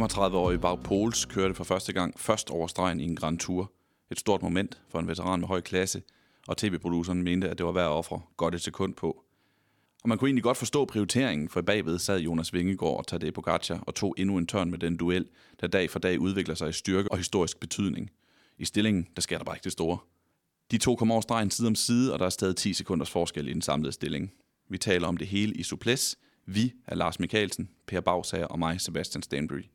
Årige Bag Pols kørte for første gang først over stregen i en Grand Tour. Et stort moment for en veteran med høj klasse, og tv-produceren mente, at det var værd at ofre godt et sekund på. Og man kunne egentlig godt forstå prioriteringen, for bagved sad Jonas Vingegaard og Tadej Pogacar og tog endnu en tørn med den duel, der dag for dag udvikler sig i styrke og historisk betydning. I stillingen, der sker der bare ikke det store. De to kommer over stregen side om side, og der er stadig 10 sekunders forskel i den samlede stilling. Vi taler om det hele i Suples. Vi er Lars Mikkelsen, Per Bagsager og mig, Sebastian Stanbury.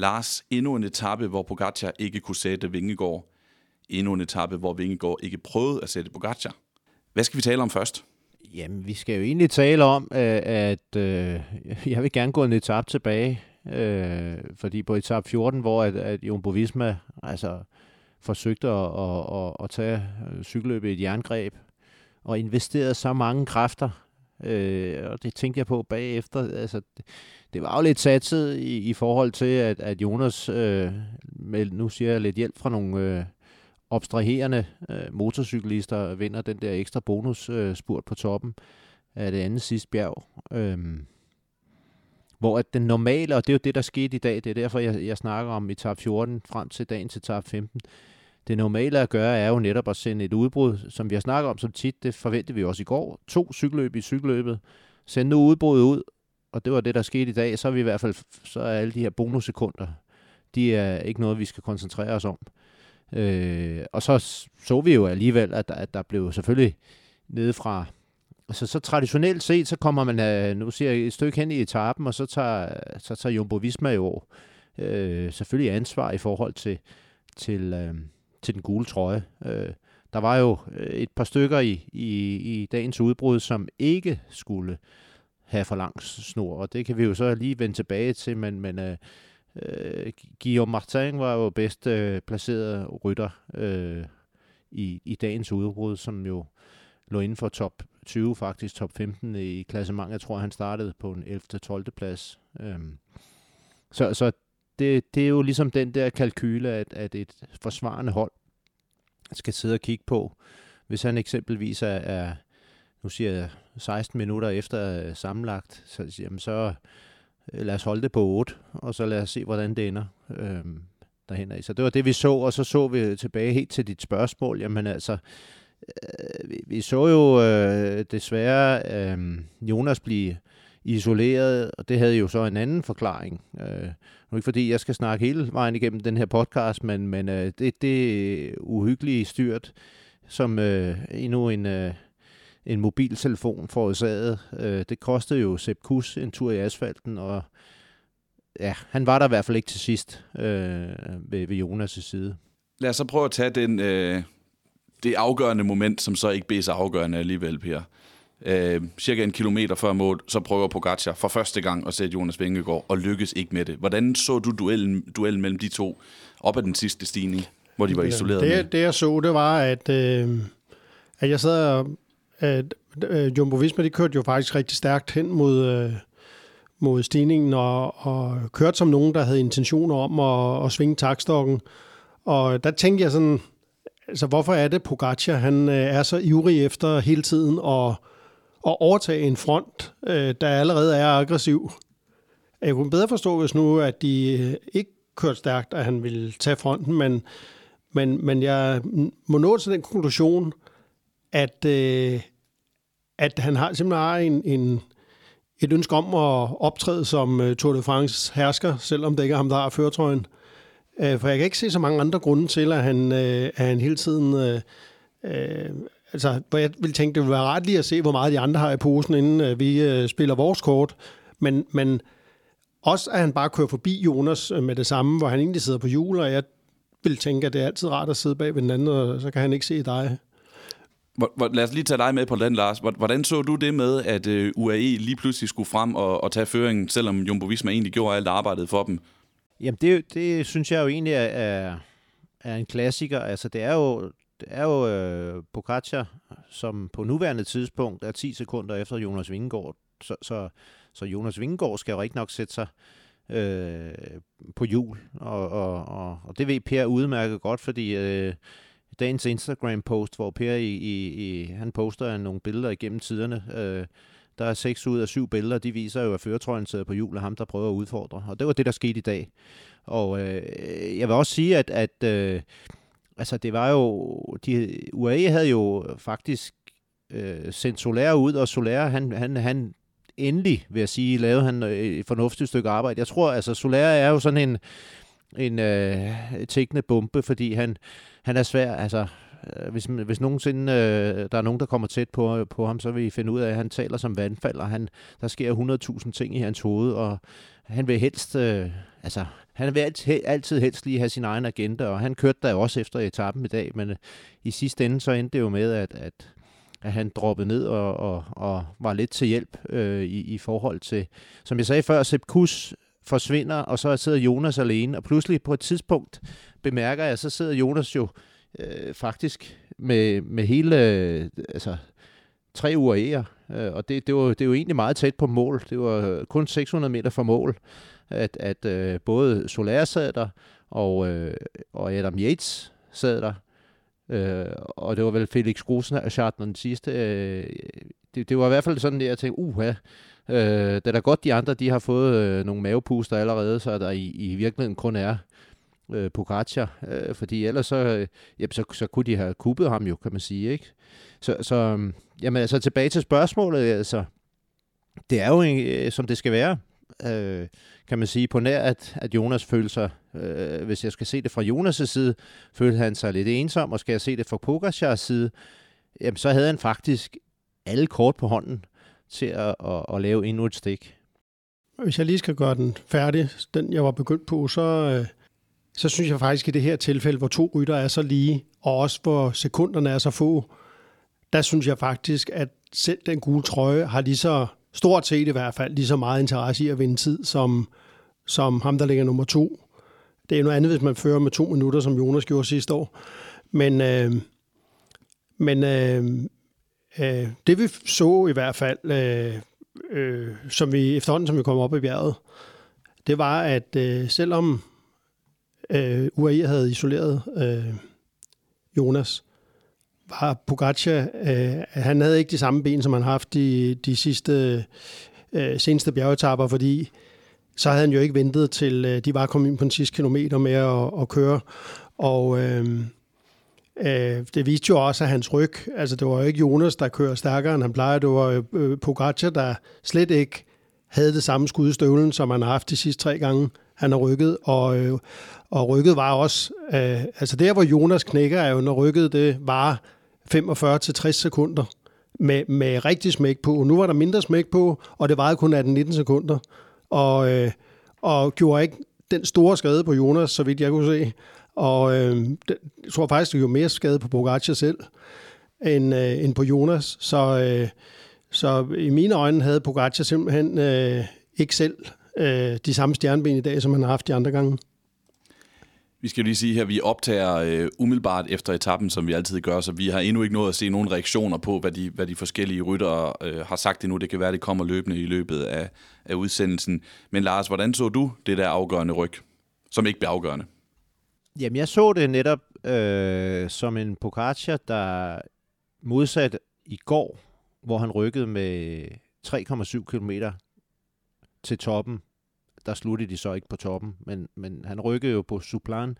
Lars, endnu en etape, hvor Pogacar ikke kunne sætte Vingegaard. Endnu en etape, hvor Vingegaard ikke prøvede at sætte Pogacar. Hvad skal vi tale om først? Jamen, vi skal jo egentlig tale om, øh, at øh, jeg vil gerne gå en etape tilbage. Øh, fordi på etape 14, hvor at, at Jumbo Visma altså, forsøgte at, at, at, at tage øh, cykelløbet i et jerngreb, og investerede så mange kræfter, øh, og det tænkte jeg på bagefter. Altså, det var jo lidt satset i, i forhold til, at, at Jonas, øh, med, nu siger jeg lidt hjælp fra nogle øh, obstraherende øh, motorcyklister, vinder den der ekstra bonus øh, spurt på toppen af det andet sidste bjerg. Øh, hvor at den normale, og det er jo det, der skete i dag, det er derfor, jeg, jeg snakker om i tab 14 frem til dagen til tab 15. Det normale at gøre er jo netop at sende et udbrud, som vi har snakket om som tit, det forventede vi også i går. To cykelløb i cykelløbet. Send nu udbruddet ud, og det var det, der skete i dag, så er vi i hvert fald, så er alle de her bonussekunder, de er ikke noget, vi skal koncentrere os om. Øh, og så så vi jo alligevel, at, at der blev selvfølgelig nede fra, altså så traditionelt set, så kommer man, øh, nu siger jeg, et stykke hen i etappen, og så tager, så tager Jumbo Visma jo øh, selvfølgelig ansvar i forhold til, til, øh, til den gule trøje. Øh, der var jo øh, et par stykker i, i, i dagens udbrud, som ikke skulle have for lang snor, og det kan vi jo så lige vende tilbage til, men, men øh, øh, Guillaume Martin var jo bedst øh, placeret rytter øh, i, i dagens udbrud, som jo lå inden for top 20, faktisk top 15 i klassementet. Jeg tror, han startede på en 11. 12. plads. Øh, så så det, det er jo ligesom den der kalkyle, at, at et forsvarende hold skal sidde og kigge på. Hvis han eksempelvis er, er nu siger jeg 16 minutter efter øh, sammenlagt, så, jamen så øh, lad os holde det på 8, og så lad os se, hvordan det ender øhm, derhen af. Så det var det, vi så, og så så vi tilbage helt til dit spørgsmål. Jamen altså, øh, vi, vi så jo øh, desværre øh, Jonas blive isoleret, og det havde jo så en anden forklaring. Øh, nu ikke fordi jeg skal snakke hele vejen igennem den her podcast, men, men øh, det, det uhyggelige styrt, som øh, endnu en... Øh, en mobiltelefon forårsagede, Øh, det kostede jo Sepp Kuss en tur i asfalten, og ja, han var der i hvert fald ikke til sidst øh, ved, ved Jonas' side. Lad os så prøve at tage den, øh, det afgørende moment, som så ikke blev så afgørende alligevel, Per. Øh, cirka en kilometer før mål, så prøver Pogacar for første gang at sætte Jonas Vingegaard, og lykkes ikke med det. Hvordan så du duellen, duellen mellem de to op ad den sidste stigning, hvor de var isoleret? Det, det jeg så, det var, at, øh, at jeg sad og at øh, Jumbo Visma, de kørte jo faktisk rigtig stærkt hen mod, øh, mod stigningen og, og kørte som nogen, der havde intentioner om at, at svinge takstokken. Og der tænkte jeg sådan, altså hvorfor er det Pogacar, han øh, er så ivrig efter hele tiden at, at overtage en front, øh, der allerede er aggressiv. Jeg kunne bedre forstå, hvis nu, at de øh, ikke kørte stærkt, at han ville tage fronten, men, men, men jeg må nå til den konklusion, at, øh, at han har, simpelthen har en, en, et ønske om at optræde som uh, Tour de France hersker, selvom det ikke er ham, der har førtrøjen. Uh, øh, for jeg kan ikke se så mange andre grunde til, at han, uh, at han hele tiden... øh, altså, hvor jeg vil tænke, det ville være ret lige at se, hvor meget de andre har i posen, inden uh, vi uh, spiller vores kort. Men, men også, at han bare kører forbi Jonas uh, med det samme, hvor han egentlig sidder på hjul, og jeg vil tænke, at det er altid rart at sidde bag ved den anden, og så kan han ikke se dig. Lad os lige tage dig med på den, Lars. Hvordan så du det med, at UAE lige pludselig skulle frem og, og tage føringen, selvom Jumbo Visma egentlig gjorde alt arbejdet for dem? Jamen, det, det synes jeg jo egentlig er, er, er en klassiker. Altså, det er jo, det er jo øh, Pogacar, som på nuværende tidspunkt er 10 sekunder efter Jonas Vingegaard. Så, så, så Jonas Vingegaard skal jo ikke nok sætte sig øh, på jul, og, og, og, og det ved Per udmærket godt, fordi øh, dagens Instagram-post, hvor Per i, i, i, han poster nogle billeder igennem tiderne, øh, der er seks ud af syv billeder, de viser jo, at føretrøjen sidder på hjul af ham, der prøver at udfordre. Og det var det, der skete i dag. Og øh, jeg vil også sige, at, at øh, altså, det var jo... De, UAE havde jo faktisk øh, sendt Soler ud, og Soler, han, han, han endelig, vil jeg sige, lavede han øh, et fornuftigt stykke arbejde. Jeg tror, altså Soler er jo sådan en, en øh, tækkende bombe, fordi han, han er svær, altså øh, hvis, hvis nogensinde øh, der er nogen, der kommer tæt på, på ham, så vil I finde ud af, at han taler som vandfald, og han, der sker 100.000 ting i hans hoved, og han vil helst, øh, altså, han vil altid, altid helst lige have sin egen agenda, og han kørte der også efter etappen i dag, men øh, i sidste ende så endte det jo med, at, at, at han droppede ned og, og, og var lidt til hjælp øh, i, i forhold til, som jeg sagde før, Sepp Kuss forsvinder, og så sidder Jonas alene, og pludselig på et tidspunkt bemærker jeg, så sidder Jonas jo øh, faktisk med, med hele, øh, altså tre uger øh, og det, det, var, det var egentlig meget tæt på mål. Det var øh, kun 600 meter fra mål, at, at øh, både Soler sad der, og, øh, og Adam Yates sad der, øh, og det var vel Felix Rosenschardt den sidste. Øh, det, det var i hvert fald sådan, at jeg tænkte, uha, øh, det er da godt, de andre de har fået øh, nogle mavepuster allerede, så der i, i virkeligheden kun er øh, Pogacar, øh, fordi ellers så, øh, jamen, så, så kunne de have kuppet ham jo, kan man sige, ikke? Så, så øh, jamen, altså tilbage til spørgsmålet, altså, det er jo, øh, som det skal være, øh, kan man sige, på nær, at, at Jonas følte sig, øh, hvis jeg skal se det fra Jonas' side, følte han sig lidt ensom, og skal jeg se det fra Pogacars side, jamen, så havde han faktisk alle kort på hånden til at, at, at lave endnu et stik. Hvis jeg lige skal gøre den færdig, den jeg var begyndt på, så, øh, så synes jeg faktisk i det her tilfælde, hvor to rytter er så lige, og også hvor sekunderne er så få, der synes jeg faktisk, at selv den gule trøje har lige så, stort set i hvert fald, lige så meget interesse i at vinde tid, som, som ham, der ligger nummer to. Det er noget andet, hvis man fører med to minutter, som Jonas gjorde sidste år. Men, øh, men øh, øh, det vi så i hvert fald, øh, øh, som vi efterhånden, som vi kom op i bjerget, det var, at øh, selvom øh, UAE havde isoleret øh, Jonas, var Pogacar, øh, han havde ikke de samme ben, som han har haft de, de sidste øh, seneste bjergetapper, fordi så havde han jo ikke ventet til, øh, de var kommet ind på den sidste kilometer med at, at køre. Og øh, øh, det viste jo også, at hans ryg, altså det var jo ikke Jonas, der kører stærkere, end han plejer. Det var øh, Pogacar, der slet ikke havde det samme skud i støvlen, som han har haft de sidste tre gange, han har rykket. Og, øh, og rykket var også, øh, altså der hvor Jonas knækker, er jo når rykket det var 45-60 sekunder med, med rigtig smæk på. Nu var der mindre smæk på, og det varede kun 18-19 sekunder. Og, øh, og gjorde ikke den store skade på Jonas, så vidt jeg kunne se. Og øh, det, jeg tror faktisk, det gjorde mere skade på Bogacar selv, end, øh, end på Jonas. Så, øh, så i mine øjne havde Pogacar simpelthen øh, ikke selv øh, de samme stjerneben i dag, som han har haft de andre gange. Vi skal lige sige her, at vi optager øh, umiddelbart efter etappen, som vi altid gør, så vi har endnu ikke nået at se nogen reaktioner på, hvad de, hvad de forskellige ryttere øh, har sagt endnu. Det kan være, at det kommer løbende i løbet af, af udsendelsen. Men Lars, hvordan så du det der afgørende ryg, som ikke blev afgørende? Jamen, jeg så det netop øh, som en Pogacar, der modsat i går, hvor han rykkede med 3,7 km til toppen der sluttede de så ikke på toppen, men, men han rykkede jo på Suplan.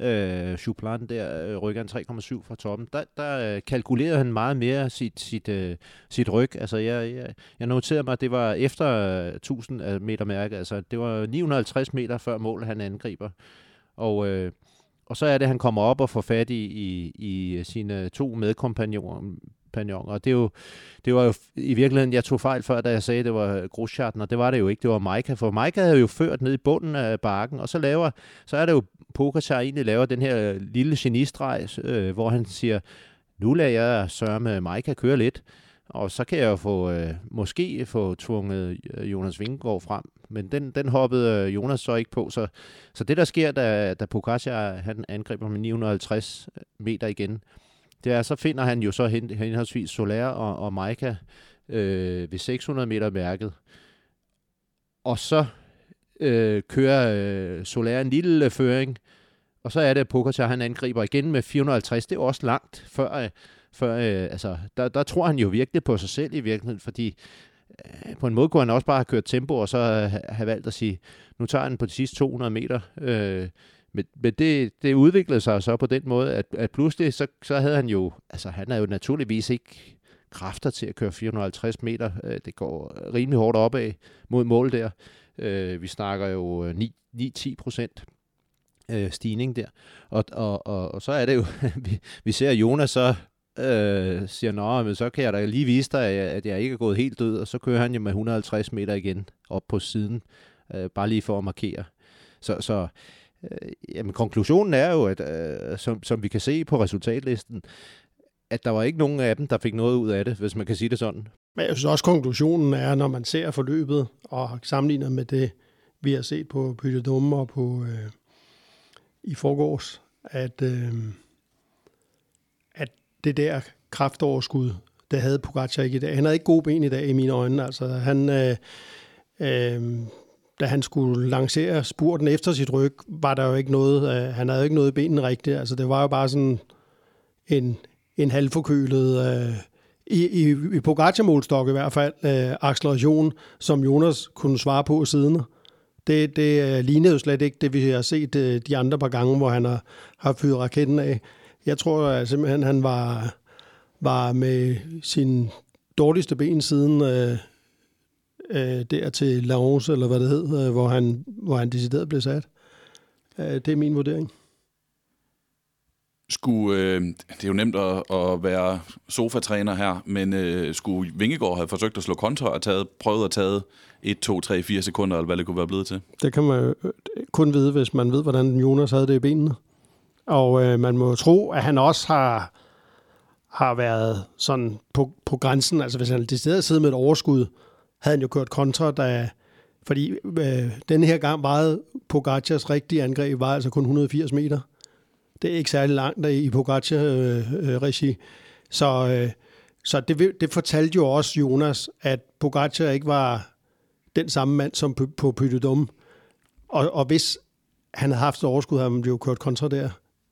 Øh, Suplan der øh, rykker han 3,7 fra toppen. Der, der øh, kalkulerede han meget mere sit, sit, øh, sit ryg. Altså jeg, jeg, jeg noterede mig, at det var efter øh, 1000 meter mærke. Altså det var 950 meter før mål, han angriber. Og, øh, og så er det, at han kommer op og får fat i, i, i sine to medkompagnoner, kompagnon. Og det, er jo, det var jo i virkeligheden, jeg tog fejl før, da jeg sagde, at det var øh, Groschatten, og det var det jo ikke, det var Maika. For Maika havde jo ført ned i bunden af bakken, og så laver, så er det jo Pogacar egentlig laver den her øh, lille genistreg, øh, hvor han siger, nu lader jeg sørge med Maika køre lidt, og så kan jeg jo få, øh, måske få tvunget øh, Jonas Vingegaard frem. Men den, den hoppede Jonas så ikke på. Så, så det, der sker, da, da Pogacar han angriber med 950 meter igen, det er, så finder han jo så hen, henholdsvis Soler og, og Maika øh, ved 600 meter mærket. Og så øh, kører øh, Soler en lille øh, føring, og så er det, at Pogacar han angriber igen med 450. Det er også langt før, øh, før øh, altså, der, der tror han jo virkelig på sig selv i virkeligheden, fordi øh, på en måde kunne han også bare have kørt tempo, og så øh, have, have valgt at sige, nu tager han på de sidste 200 meter. Øh, men, men det, det udviklede sig så på den måde, at, at pludselig, så, så havde han jo, altså han er jo naturligvis ikke kræfter til at køre 450 meter. Øh, det går rimelig hårdt opad mod mål der. Øh, vi snakker jo øh, 9-10 procent stigning der. Og, og, og, og så er det jo, vi, vi ser Jonas så øh, siger, nå, men så kan jeg da lige vise dig, at jeg ikke er gået helt død, og så kører han jo med 150 meter igen op på siden, øh, bare lige for at markere. Så, så øh, jamen, konklusionen er jo, at øh, som, som vi kan se på resultatlisten, at der var ikke nogen af dem, der fik noget ud af det, hvis man kan sige det sådan. Men jeg synes også, konklusionen er, når man ser forløbet og sammenligner med det, vi har set på Pytedum og på, øh, i forgårs, at, øh, at det der kraftoverskud, det havde Pogacar ikke i dag. Han havde ikke gode ben i dag i mine øjne. Altså, han, øh, øh, da han skulle lancere spurten efter sit ryg, var der jo ikke noget, øh, han havde jo ikke noget i benene rigtigt. Altså, det var jo bare sådan en, en halvforkølet, øh, i, i, i Pogacar-målstok i hvert fald, øh, acceleration, som Jonas kunne svare på siden. Det, det øh, lignede jo slet ikke det, vi har set øh, de andre par gange, hvor han har, har fyret raketten af. Jeg tror at simpelthen, han var, var med sin dårligste ben siden øh, uh, der til Laurence, eller hvad det hed, uh, hvor, han, hvor han decideret blev sat. Uh, det er min vurdering skulle, øh, det er jo nemt at, at være sofatræner her, men øh, skulle Vingegaard have forsøgt at slå kontra og taget, prøvet at tage 1, 2, 3, 4 sekunder, eller hvad det kunne være blevet til? Det kan man jo kun vide, hvis man ved, hvordan Jonas havde det i benene. Og øh, man må tro, at han også har, har været sådan på, på grænsen. Altså hvis han i siddet med et overskud, havde han jo kørt kontra, da, fordi øh, denne her gang vejede Pogacars rigtige angreb var altså kun 180 meter. Det er ikke særlig langt der i Pogacar-regi. Øh, øh, så øh, så det, det fortalte jo også Jonas, at Pogacar ikke var den samme mand som på, på Pytedum. Og, og hvis han havde haft overskud, havde han jo kørt kontra der.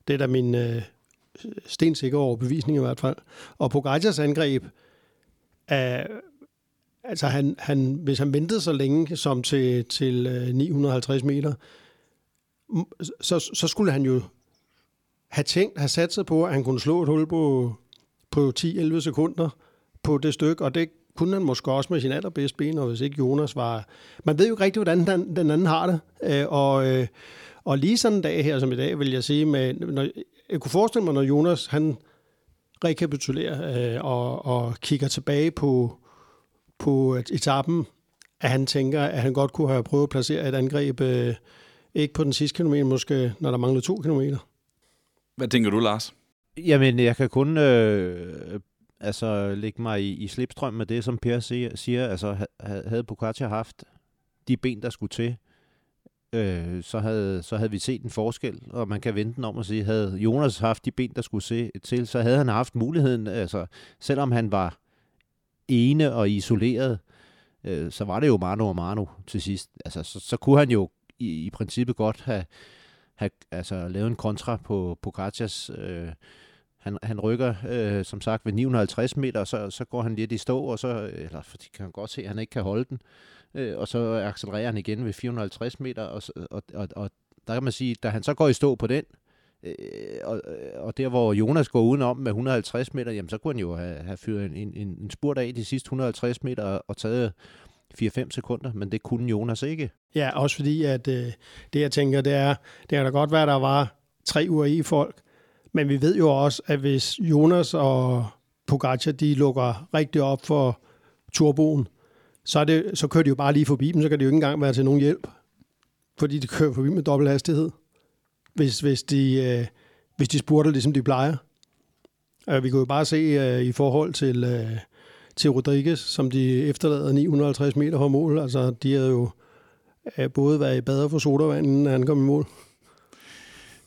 Det er da min øh, stensikre overbevisning i hvert fald. Og Pogacars angreb, er, altså han, han, hvis han ventede så længe som til, til øh, 950 meter, så, så skulle han jo have tænkt, have sat sig på, at han kunne slå et hul på, på 10-11 sekunder på det stykke, og det kunne han måske også med sin allerbedste ben, og hvis ikke Jonas var... Man ved jo ikke rigtig, hvordan den, den anden har det, øh, og, øh, og lige sådan en dag her som i dag, vil jeg sige, med, når, jeg kunne forestille mig, når Jonas han rekapitulerer øh, og, og kigger tilbage på, på etappen, at han tænker, at han godt kunne have prøvet at placere et angreb, øh, ikke på den sidste kilometer, måske når der manglede to kilometer. Hvad tænker du, Lars? Jamen, jeg kan kun øh, altså, lægge mig i, i slipstrøm med det, som Per siger. siger altså, havde Pogacar haft de ben, der skulle til, øh, så, havde, så havde vi set en forskel, og man kan vente den om at sige, havde Jonas haft de ben, der skulle se, til, så havde han haft muligheden, altså selvom han var ene og isoleret, øh, så var det jo Mano og Mano til sidst. Altså, så, så kunne han jo i, i princippet godt have, have altså, lavet en kontra på Pogacars. Øh, han, han rykker, øh, som sagt, ved 950 meter, og så, så går han lidt i stå, og så, eller fordi kan han godt se, at han ikke kan holde den, øh, og så accelererer han igen ved 450 meter, og, og, og, og der kan man sige, da han så går i stå på den, øh, Øh, og, øh, og der hvor Jonas går udenom med 150 meter, jamen så kunne han jo have, have fyret en, en, en spurt af de sidste 150 meter og taget 4-5 sekunder, men det kunne Jonas ikke. Ja, også fordi, at øh, det jeg tænker, det er, det kan da godt være, at der var tre uger i folk, men vi ved jo også, at hvis Jonas og Pogacar, de lukker rigtig op for turboen, så, er det, så kører de jo bare lige forbi dem, så kan det jo ikke engang være til nogen hjælp, fordi de kører forbi med dobbelt hastighed, hvis, hvis, de, øh, hvis de spurgte, ligesom de plejer. Øh, vi kunne jo bare se øh, i forhold til, øh, til Rodriguez, som de efterlader 950 meter fra mål. Altså, de havde jo øh, både været i bader for sodavand, inden han kom i mål.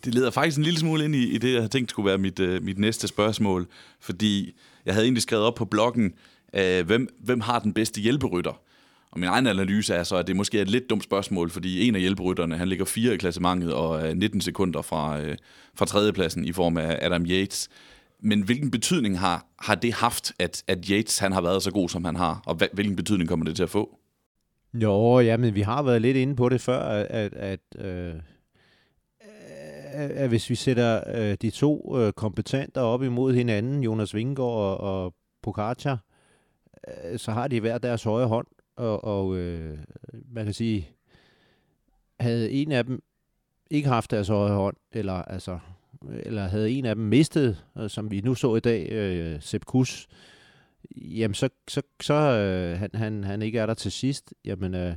Det leder faktisk en lille smule ind i, i det, jeg havde tænkt skulle være mit, øh, mit næste spørgsmål. Fordi jeg havde egentlig skrevet op på bloggen, øh, hvem, hvem har den bedste hjælperytter? Og min egen analyse er så, at det måske er et lidt dumt spørgsmål, fordi en af hjælperytterne, han ligger fire i klassementet og er 19 sekunder fra, øh, fra tredjepladsen i form af Adam Yates. Men hvilken betydning har, har det haft, at, at Yates han har været så god, som han har? Og hvilken betydning kommer det til at få? Jo, ja, men vi har været lidt inde på det før, at, at, øh, at hvis vi sætter øh, de to øh, kompetenter op imod hinanden, Jonas Vingegaard og, og Pogacar, øh, så har de hver deres højre hånd, og, og øh, man kan sige, havde en af dem ikke haft deres højre hånd, eller altså eller havde en af dem mistet, øh, som vi nu så i dag, øh, Sepp Kuss, jamen så, så, så øh, han, han, han ikke er der til sidst, jamen øh,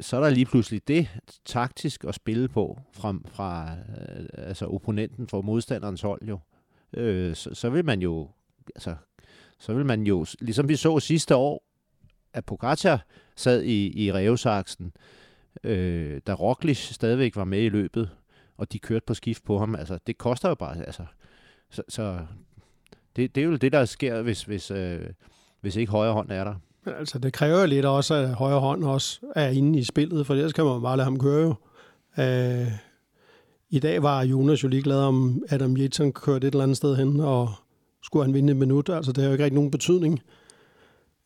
så er der lige pludselig det taktisk at spille på fra, fra øh, altså opponenten fra modstanderens hold jo. Øh, så, så vil man jo altså, så vil man jo, ligesom vi så sidste år, at Pogacar sad i, i revsaksen, øh, da Roglic stadigvæk var med i løbet, og de kørte på skift på ham. Altså, det koster jo bare, altså. Så, så det, det er jo det, der sker, hvis, hvis, øh, hvis ikke højre hånd er der. Altså, det kræver lidt også, at højre hånd også er inde i spillet, for ellers kan man bare lade ham køre jo. Øh, I dag var Jonas jo ligeglad om, Adam Jetson kørte et eller andet sted hen, og skulle han vinde et minut. Altså, det har jo ikke rigtig nogen betydning.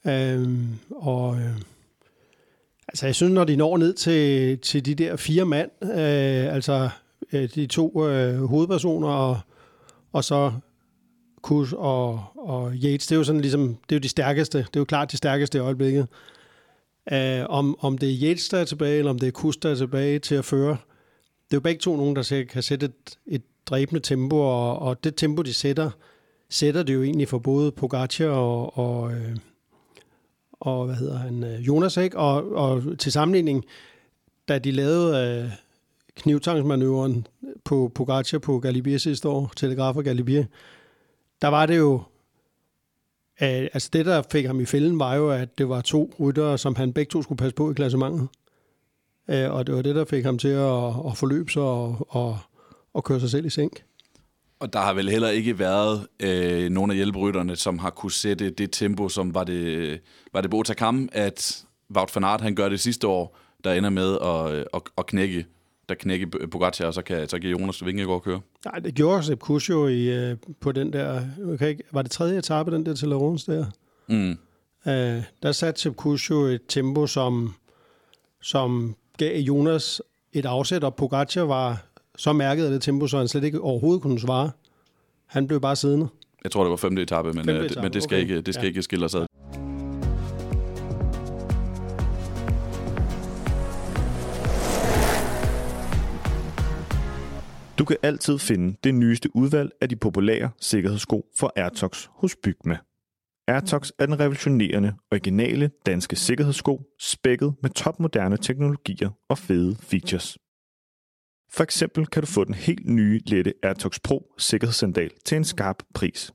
Øhm, og øh, altså, jeg synes, når de når ned til, til de der fire mand, øh, altså Øh, de to øh, hovedpersoner, og, og så Kus og, og Yates, det er jo sådan ligesom, det er jo de stærkeste, det er jo klart de stærkeste i øjeblikket. Øh, om, om det er Yates, der er tilbage, eller om det er Kus, der er tilbage til at føre. Det er jo begge to nogen, der kan sætte et, et dræbende tempo, og, og det tempo, de sætter, sætter det jo egentlig for både Pogacar og, og, øh, og hvad hedder han, øh, Jonas, ikke? Og, og til sammenligning, da de lavede øh, knivtangsmanøvren på Pogacar på Galibier sidste år, Telegraf og Galibier, der var det jo, øh, altså det, der fik ham i fælden, var jo, at det var to ryttere, som han begge to skulle passe på i klassementet. Øh, og det var det, der fik ham til at, at forløbe sig og, og, og køre sig selv i sænk. Og der har vel heller ikke været øh, nogen af hjælperytterne, som har kunne sætte det tempo, som var det, var det Botakam, at Wout van Aert, han gør det sidste år, der ender med at, at, at knække der knække Pogacar, og så kan, så kan Jonas Vingegaard køre? Nej, det gjorde Sepp Kuss jo i, øh, på den der, okay, var det tredje etape, den der til Laurens der? Mm. Uh, der satte Sepp Kuss jo et tempo, som, som gav Jonas et afsæt, og Pogacar var så mærket af det tempo, så han slet ikke overhovedet kunne svare. Han blev bare siddende. Jeg tror, det var femte etape, men, femte etape. men det skal, okay. ikke, det skal ja. ikke skille os ad. Du kan altid finde det nyeste udvalg af de populære sikkerhedssko for Airtox hos Bygma. Airtox er den revolutionerende, originale danske sikkerhedssko, spækket med topmoderne teknologier og fede features. For eksempel kan du få den helt nye lette Airtox Pro sikkerhedssandal til en skarp pris.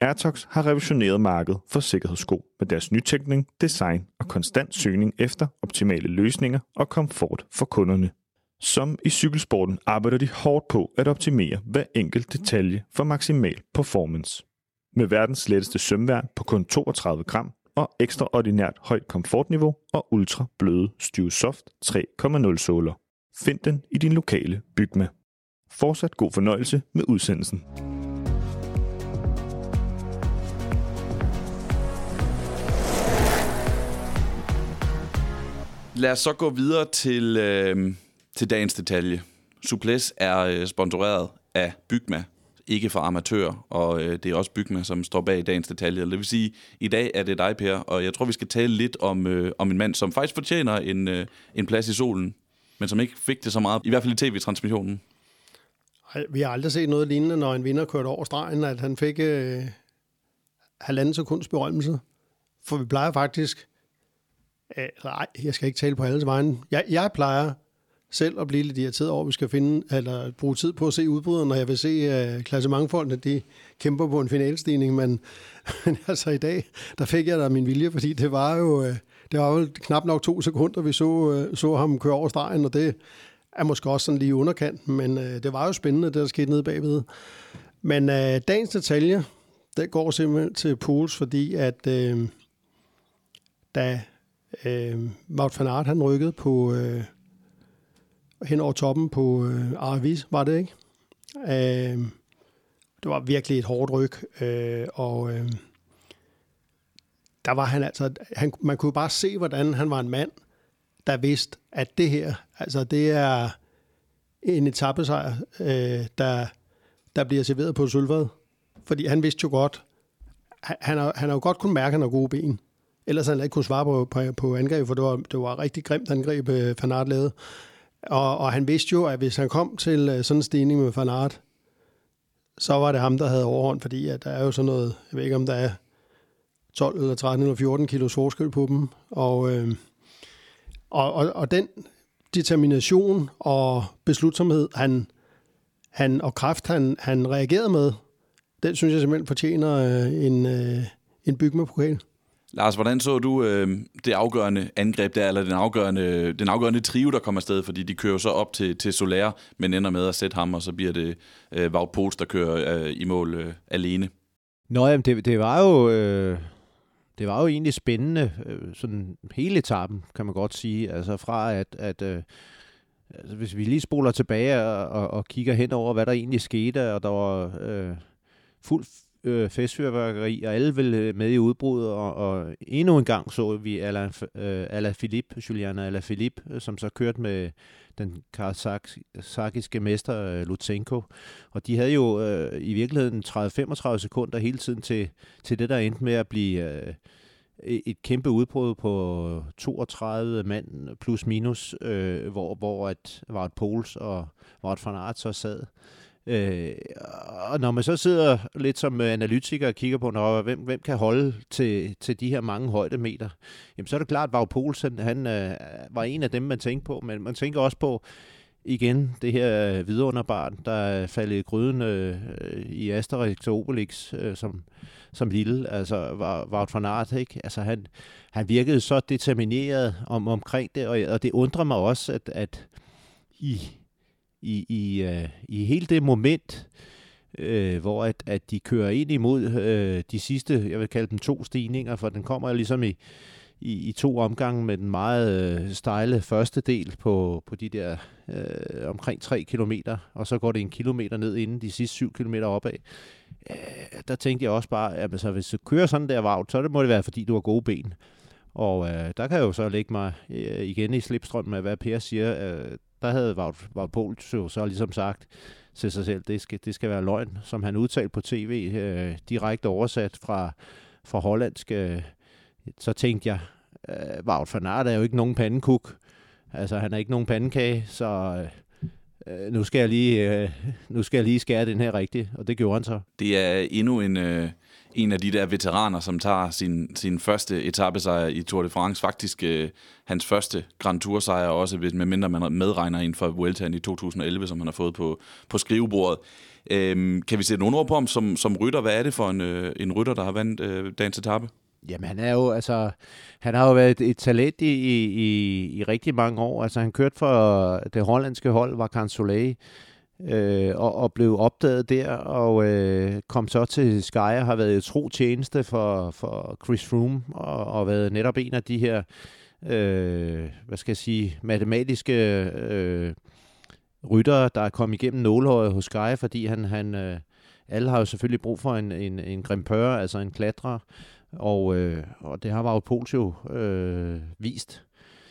Airtox har revolutioneret markedet for sikkerhedssko med deres nytænkning, design og konstant søgning efter optimale løsninger og komfort for kunderne. Som i cykelsporten arbejder de hårdt på at optimere hver enkelt detalje for maksimal performance. Med verdens letteste sømværn på kun 32 gram og ekstraordinært højt komfortniveau og ultra bløde Styve Soft 3,0 såler. Find den i din lokale Bygma. Fortsat god fornøjelse med udsendelsen. Lad os så gå videre til øh, til dagens detalje. Suples er øh, sponsoreret af Bygma, ikke for amatører, og øh, det er også Bygma, som står bag dagens detalje. Det vil sige, i dag er det dig, Per, og jeg tror, vi skal tale lidt om, øh, om en mand, som faktisk fortjener en, øh, en plads i solen, men som ikke fik det så meget, i hvert fald i tv-transmissionen. Vi har aldrig set noget lignende, når en vinder kørte over stregen, at han fik øh, halvanden sekunds berømmelse. For vi plejer faktisk... Øh, nej, jeg skal ikke tale på alles vegne. Jeg, jeg plejer selv at blive lidt irriteret over, at vi skal finde, eller bruge tid på at se udbryderne, når jeg vil se øh, klassementfolkene, de kæmper på en finalstigning, men, men altså i dag, der fik jeg da min vilje, fordi det var jo, Øh, det var jo knap nok to sekunder, vi så, øh, så ham køre over stregen, og det er måske også sådan lige underkanten, men øh, det var jo spændende, det der skete nede bagved. Men øh, dagens detalje, det går simpelthen til Pools, fordi at øh, da øh, Wout van Aert, han rykkede på... øh, hen over toppen på øh, Arvis, var det ikke? Øh, det var virkelig et hårdt ryg, øh, og øh, der var han altså, han, man kunne bare se, hvordan han var en mand, der vidste, at det her, altså det er en etappesejr, øh, der, der bliver serveret på sølvfad. Fordi han vidste jo godt, han har, han har jo godt kunne mærke, at han har gode ben. Ellers havde han ikke kunne svare på, på, på angreb, for det var, det var rigtig grimt angreb, øh, Fanart lavede. Og, og han vidste jo, at hvis han kom til øh, sådan en stigning med Fanart, så var det ham, der havde overhånd, fordi at der er jo sådan noget, jeg ved ikke om der er 12 eller 13 eller 14 kilos forskel på dem. Og, øh, og, og, og den determination og beslutsomhed, han, han og kraft, han, han reagerede med, den synes jeg simpelthen fortjener øh, en, øh, en byg med pokal. Lars, hvordan så du øh, det afgørende angreb der, eller den afgørende, den afgørende trio, der kommer afsted? Fordi de kører så op til, til Soler, men ender med at sætte ham, og så bliver det øh, Wout Poels, der kører øh, i mål øh, alene. Nå, jamen, det, det var jo... Øh det var jo egentlig spændende, øh, sådan hele etappen, kan man godt sige. Altså fra at, at øh, altså hvis vi lige spoler tilbage og, og, og kigger hen over, hvad der egentlig skete, og der var øh, fuld øh, festfyrværkeri, og alle ville øh, med i udbruddet, og, og endnu en gang så vi Alain, øh, Alain Philippe, Juliana Alain Philippe, øh, som så kørte med den kazakiske mester øh, Lutsenko, og de havde jo øh, i virkeligheden 30-35 sekunder hele tiden til, til det, der endte med at blive... Øh, et kæmpe udbrud på 32 mand plus minus, øh, hvor, hvor at Wout Pols og var van Aert så sad. Øh, Øh, og når man så sidder lidt som øh, analytiker og kigger på, når, hvem, hvem kan holde til, til de her mange højdemeter, jamen så er det klart, at Wout Poulsen, han øh, var en af dem, man tænker på, men man tænker også på, igen det her øh, vidunderbarn, der er faldet i gryden øh, i Asterix og Obelix øh, som, som lille, altså var van Aert, ikke? Altså han, han virkede så determineret om, omkring det, og, og det undrer mig også, at, at i i, i, øh, i hele det moment, øh, hvor at, at de kører ind imod øh, de sidste, jeg vil kalde dem to stigninger, for den kommer ligesom i, i, i to omgange med den meget øh, stejle første del på, på de der øh, omkring 3 kilometer, og så går det en kilometer ned inden de sidste 7 kilometer opad. Øh, der tænkte jeg også bare, at altså, hvis du kører sådan der vagt, så det må det være, fordi du har gode ben. Og øh, der kan jeg jo så lægge mig øh, igen i slipstrømmen af, hvad Per siger. Øh, der havde Wout, Wout jo så ligesom sagt til sig selv, det skal, det skal være løgn, som han udtalte på tv, øh, direkte oversat fra, fra hollandsk. Øh, så tænkte jeg, øh, Wout van Aert er jo ikke nogen pandekuk. Altså, han er ikke nogen pandekage, så øh, øh nu, skal jeg lige, øh, nu skal jeg lige skære den her rigtigt, og det gjorde han så. Det er endnu en... Øh en af de der veteraner, som tager sin, sin første etappesejr i Tour de France. Faktisk øh, hans første Grand Tour sejr også, med mindre man medregner en for Vueltaen i 2011, som han har fået på, på skrivebordet. Øhm, kan vi sætte nogle ord på ham som, som rytter? Hvad er det for en, øh, en rytter, der har vandt øh, dagens etape? Jamen han er jo, altså, han har jo været et, talent i, i, i rigtig mange år. Altså han kørte for det hollandske hold, var Soleil, øh, og, og blev opdaget der, og øh, kom så til Sky og har været tro tjeneste for, for Chris Froome, og, og været netop en af de her, øh, hvad skal jeg sige, matematiske øh, ryttere, der er kommet igennem nålhøjet hos Sky, fordi han, han øh, alle har jo selvfølgelig brug for en, en, en grimpør, altså en klatrer, og, øh, og det har Wout Pols jo øh, vist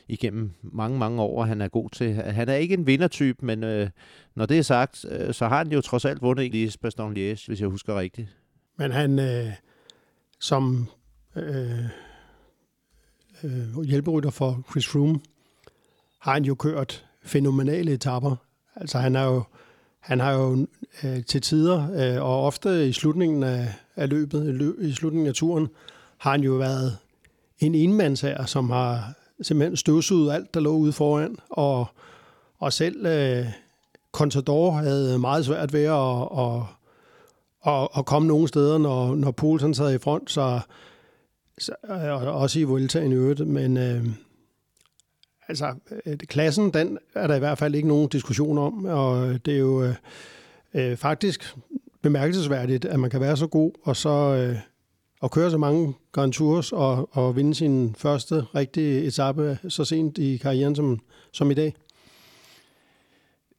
igennem mange, mange år, han er god til. Han er ikke en vindertype, men øh, når det er sagt, øh, så har han jo trods alt vundet i Baston Liège, hvis jeg husker rigtigt. Men han, øh, som øh, øh, hjælperytter for Chris Froome, har han jo kørt fænomenale etapper. Altså han har jo, han har jo øh, til tider, øh, og ofte i slutningen af, af løbet, i slutningen af turen, har han jo været en enmandsherre, som har simpelthen støvsugede alt, der lå ude foran, og, og selv øh, Contador havde meget svært ved at, at, at, at komme nogen steder, når, når Poulsen sad i front, så, så og også i Vueltaen i øvrigt, men øh, altså, øh, klassen, den er der i hvert fald ikke nogen diskussion om, og det er jo øh, øh faktisk bemærkelsesværdigt, at man kan være så god, og så øh, og køre så mange Grand Tours og, og vinde sin første rigtige etape så sent i karrieren som, som i dag.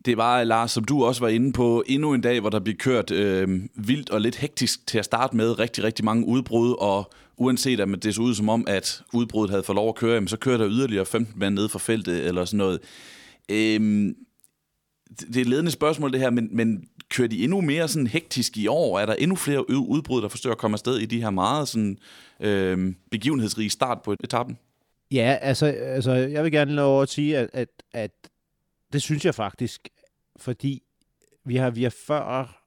Det var, Lars, som du også var inde på, endnu en dag, hvor der blev kørt øh, vildt og lidt hektisk til at starte med. Rigtig, rigtig mange udbrud, og uanset at det så ud som om, at udbruddet havde fået lov at køre, jamen, så kører der yderligere 15 mand ned fra feltet eller sådan noget. Øh, det er et ledende spørgsmål, det her, men, men kører de endnu mere sådan hektisk i år? Er der endnu flere udbrud, der forsøger at komme afsted i de her meget sådan, øh, begivenhedsrige start på etappen? Ja, altså, altså jeg vil gerne lov at sige, at, at, at det synes jeg faktisk, fordi vi har, vi har før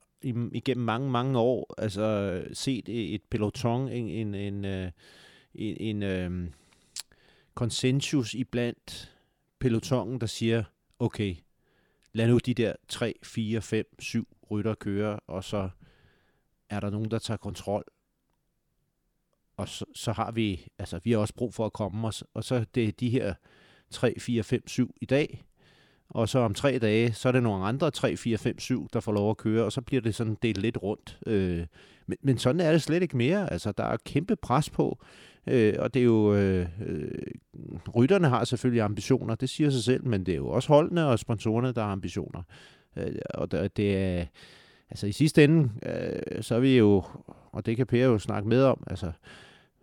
igennem mange, mange år altså, set et peloton, en, en, en, øh, en, en øh, konsensus iblandt pelotongen, der siger, okay, lad nu de der 3, 4, 5, 7 rytter køre, og så er der nogen, der tager kontrol. Og så, så har vi, altså vi har også brug for at komme os, og så det er de her 3, 4, 5, 7 i dag, og så om tre dage, så er det nogle andre 3, 4, 5, 7, der får lov at køre, og så bliver det sådan delt lidt rundt. Øh, men, men sådan er det slet ikke mere. Altså, der er kæmpe pres på, øh, og det er jo... Øh, øh, rytterne har selvfølgelig ambitioner, det siger sig selv, men det er jo også holdene og sponsorerne, der har ambitioner. Øh, og det, det er... Altså i sidste ende, øh, så er vi jo, og det kan Per jo snakke med om, altså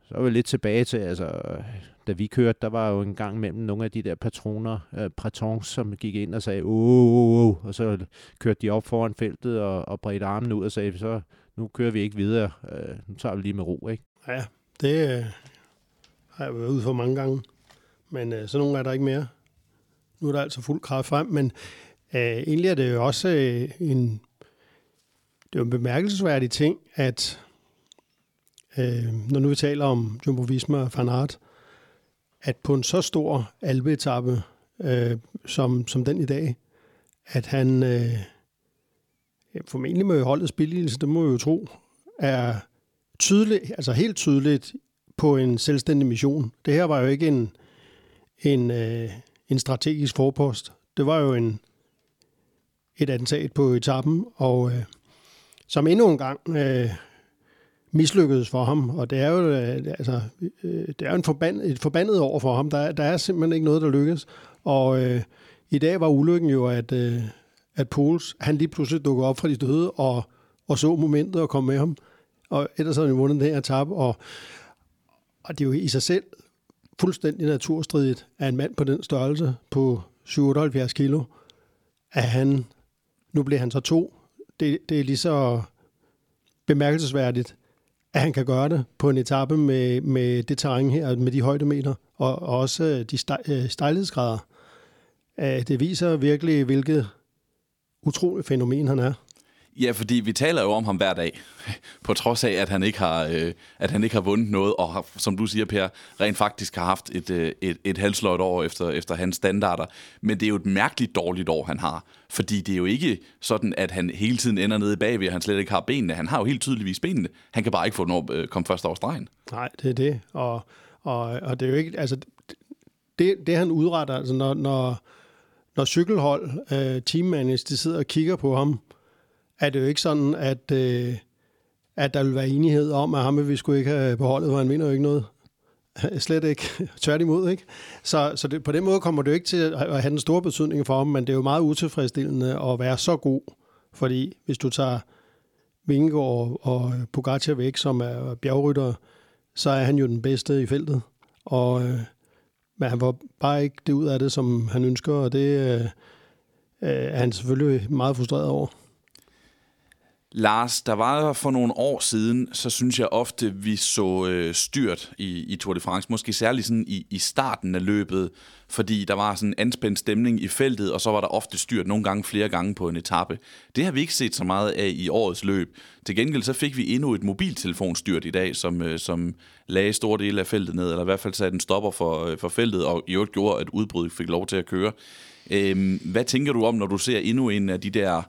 så er vi lidt tilbage til, altså, da vi kørte, der var jo en gang mellem nogle af de der patroner, øh, pretons, som gik ind og sagde, åh, åh, åh, og så kørte de op foran feltet og, og bredte armen ud og sagde, så nu kører vi ikke videre, øh, nu tager vi lige med ro, ikke? Ja, det øh, har jeg været ude for mange gange, men øh, så nogle er der ikke mere. Nu er der altså fuld kraft frem, men øh, egentlig er det jo også øh, en, det er jo en bemærkelsesværdig ting, at øh, når nu vi taler om Jumbo Visma og Fanart, at på en så stor albeetappe, øh, som, som den i dag, at han øh, formentlig med holdets billigelse, det må vi jo tro, er tydeligt, altså helt tydeligt på en selvstændig mission. Det her var jo ikke en, en, øh, en strategisk forpost. Det var jo en, et attentat på etappen, og øh, som endnu en gang øh, mislykkedes for ham, og det er jo, øh, altså, øh, det er en forband, et forbandet år for ham. Der, der er simpelthen ikke noget, der lykkes. Og øh, i dag var ulykken jo, at, øh, at Pols, han lige pludselig dukkede op fra de døde, og, og så momentet og kom med ham. Og ellers havde han vundet den her etape, og, og det er jo i sig selv fuldstændig naturstridigt, at en mand på den størrelse på 78 kilo, at han, nu bliver han så to, det, det er lige så bemærkelsesværdigt, at han kan gøre det på en etape med, med det terræn her, med de højdemeter, og, og også de øh, stejlighedsgrader. Øh, det viser virkelig, hvilket utroligt fænomen han er. Ja, fordi vi taler jo om ham hver dag, på trods af, at han ikke har, øh, at han ikke har vundet noget, og har, som du siger, Per, rent faktisk har haft et, øh, et, et halsløjt år efter, efter hans standarder. Men det er jo et mærkeligt dårligt år, han har. Fordi det er jo ikke sådan, at han hele tiden ender nede bagved, og han slet ikke har benene. Han har jo helt tydeligvis benene. Han kan bare ikke få den op, øh, komme først over stregen. Nej, det er det. Og, og, og det er jo ikke, altså, det, det han udretter, altså når, når, når cykelhold, øh, teammanagers, de sidder og kigger på ham, er det jo ikke sådan, at, øh, at der vil være enighed om, at ham vil vi skulle ikke have beholdet, for han vinder jo ikke noget. Slet ikke. Tværtimod, ikke? Så, så det, på den måde kommer det jo ikke til at have den store betydning for ham, men det er jo meget utilfredsstillende at være så god. Fordi hvis du tager Vingegaard og Pogacar væk, som er bjergrytter, så er han jo den bedste i feltet. Og, øh, men han var bare ikke det ud af det, som han ønsker, og det øh, øh er han selvfølgelig meget frustreret over. Lars, der var for nogle år siden, så synes jeg ofte, vi så øh, styrt i, i Tour de France. Måske særligt sådan i, i starten af løbet, fordi der var sådan en anspændt stemning i feltet, og så var der ofte styrt nogle gange flere gange på en etape. Det har vi ikke set så meget af i årets løb. Til gengæld så fik vi endnu et mobiltelefonstyrt i dag, som, øh, som lagde store dele af feltet ned, eller i hvert fald satte en stopper for, øh, for feltet, og i øvrigt gjorde, at udbruddet fik lov til at køre. Øh, hvad tænker du om, når du ser endnu en af de der,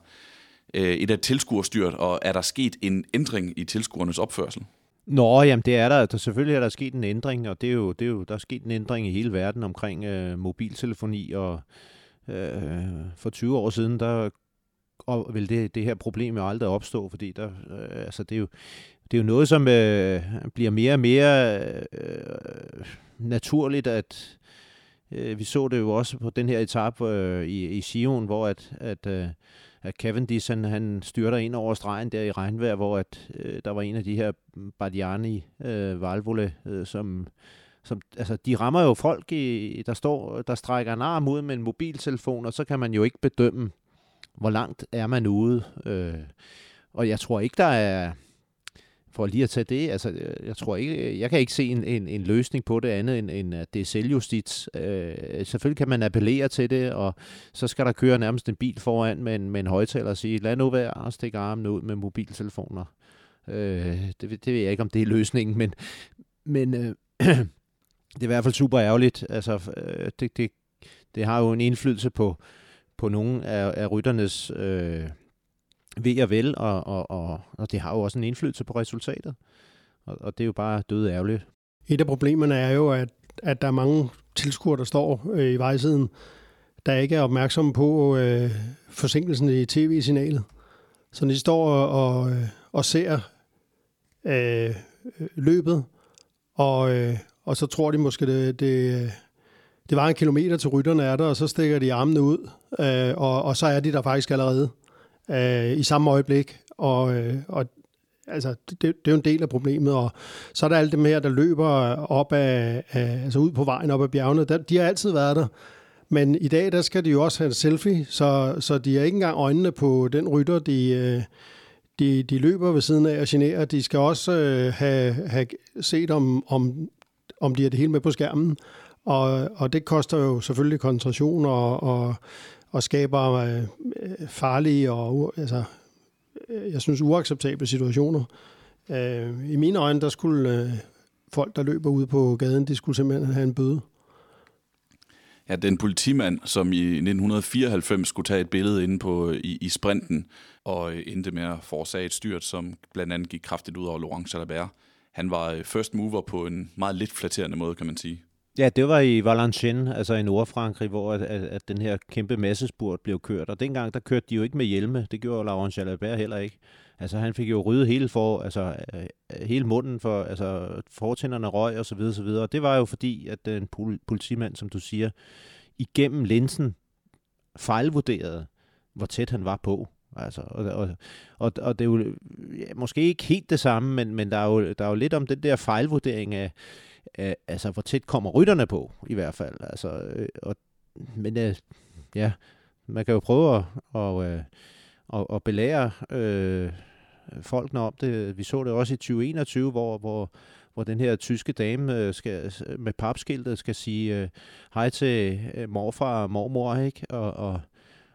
øh, et af tilskuerstyrt, og er der sket en ændring i tilskuernes opførsel? Nå, jamen det er der. der. Selvfølgelig er der sket en ændring, og det er jo, det er jo, der er sket en ændring i hele verden omkring øh, mobiltelefoni, og øh, for 20 år siden, der og vil det, det her problem jo aldrig opstå, fordi der, øh, altså det, er jo, det er jo noget, som øh, bliver mere og mere øh, naturligt, at øh, vi så det jo også på den her etape øh, i, i Sion, hvor at, at, øh, at Cavendish han, han styrter ind over stregen der i regnvejr, hvor at, øh, der var en af de her Bardiani øh, Valvole, øh, som, som, altså, de rammer jo folk, i, der står, der strækker en arm ud med en mobiltelefon, og så kan man jo ikke bedømme, hvor langt er man ude. Øh, og jeg tror ikke, der er, for lige at tage det, altså, øh, jeg tror ikke, øh, jeg kan ikke se en, en, en løsning på det andet, end, end at det er selvjustits. Øh, selvfølgelig kan man appellere til det, og så skal der køre nærmest en bil foran med en, med en højtaler og sige, lad nu være og stikke armen ud med mobiltelefoner. Øh, det, det ved jeg ikke, om det er løsningen, men, men øh, det er i hvert fald super ærgerligt. Altså, øh, det, det, det har jo en indflydelse på, på nogle af, af rytternes øh, ved og vel, og, og, og, og det har jo også en indflydelse på resultatet. Og, og det er jo bare døde ærgerligt. Et af problemerne er jo, at, at der er mange tilskuere, der står øh, i vejsiden, der ikke er opmærksomme på øh, forsinkelsen i tv-signalet. Så når de står og, og, øh, og ser øh, løbet, og, øh, og så tror de måske, det, det, det var en kilometer til rytterne er der, og så stikker de armene ud, øh, og, og så er de der faktisk allerede øh, i samme øjeblik. Og, øh, og altså, det, det er jo en del af problemet. Og så er der alle dem her, der løber op af, af, altså ud på vejen op ad bjergene. Der, de har altid været der. Men i dag, der skal de jo også have en selfie, så, så de har ikke engang øjnene på den rytter, de, øh, de, de løber ved siden af og generer. De skal også øh, have, have set, om, om, om de er det hele med på skærmen. Og, og det koster jo selvfølgelig koncentration og, og, og skaber øh, farlige og altså, øh, jeg synes uacceptable situationer. Øh, I mine øjne, der skulle øh, folk, der løber ud på gaden, de skulle simpelthen have en bøde. Ja, den politimand, som i 1994 skulle tage et billede inde på, i, i sprinten, og endte med at forårsage et styrt, som blandt andet gik kraftigt ud over Laurent Jalabert. Han var øh, first mover på en meget lidt flatterende måde, kan man sige. Ja, det var i Valenciennes, altså i Nordfrankrig, hvor at, at, at den her kæmpe massespurt blev kørt. Og dengang, der kørte de jo ikke med hjelme. Det gjorde Laurent Jalabert heller ikke. Altså, han fik jo ryddet hele, for, altså, øh, hele munden for, altså, fortænderne røg og så videre, så videre. Og det var jo fordi, at øh, den politimand, som du siger, igennem linsen fejlvurderede, hvor tæt han var på. Altså, og, og, og, og det er jo ja, måske ikke helt det samme, men, men der, er jo, der er jo lidt om den der fejlvurdering af, øh, altså, hvor tæt kommer rytterne på, i hvert fald. Altså, øh, og, men øh, ja, man kan jo prøve at, og, øh, at, at belære øh, folkene om det. Vi så det også i 2021, hvor, hvor, hvor den her tyske dame øh, skal, med papskiltet skal sige øh, hej til øh, morfar og mormor, ikke? Og, og,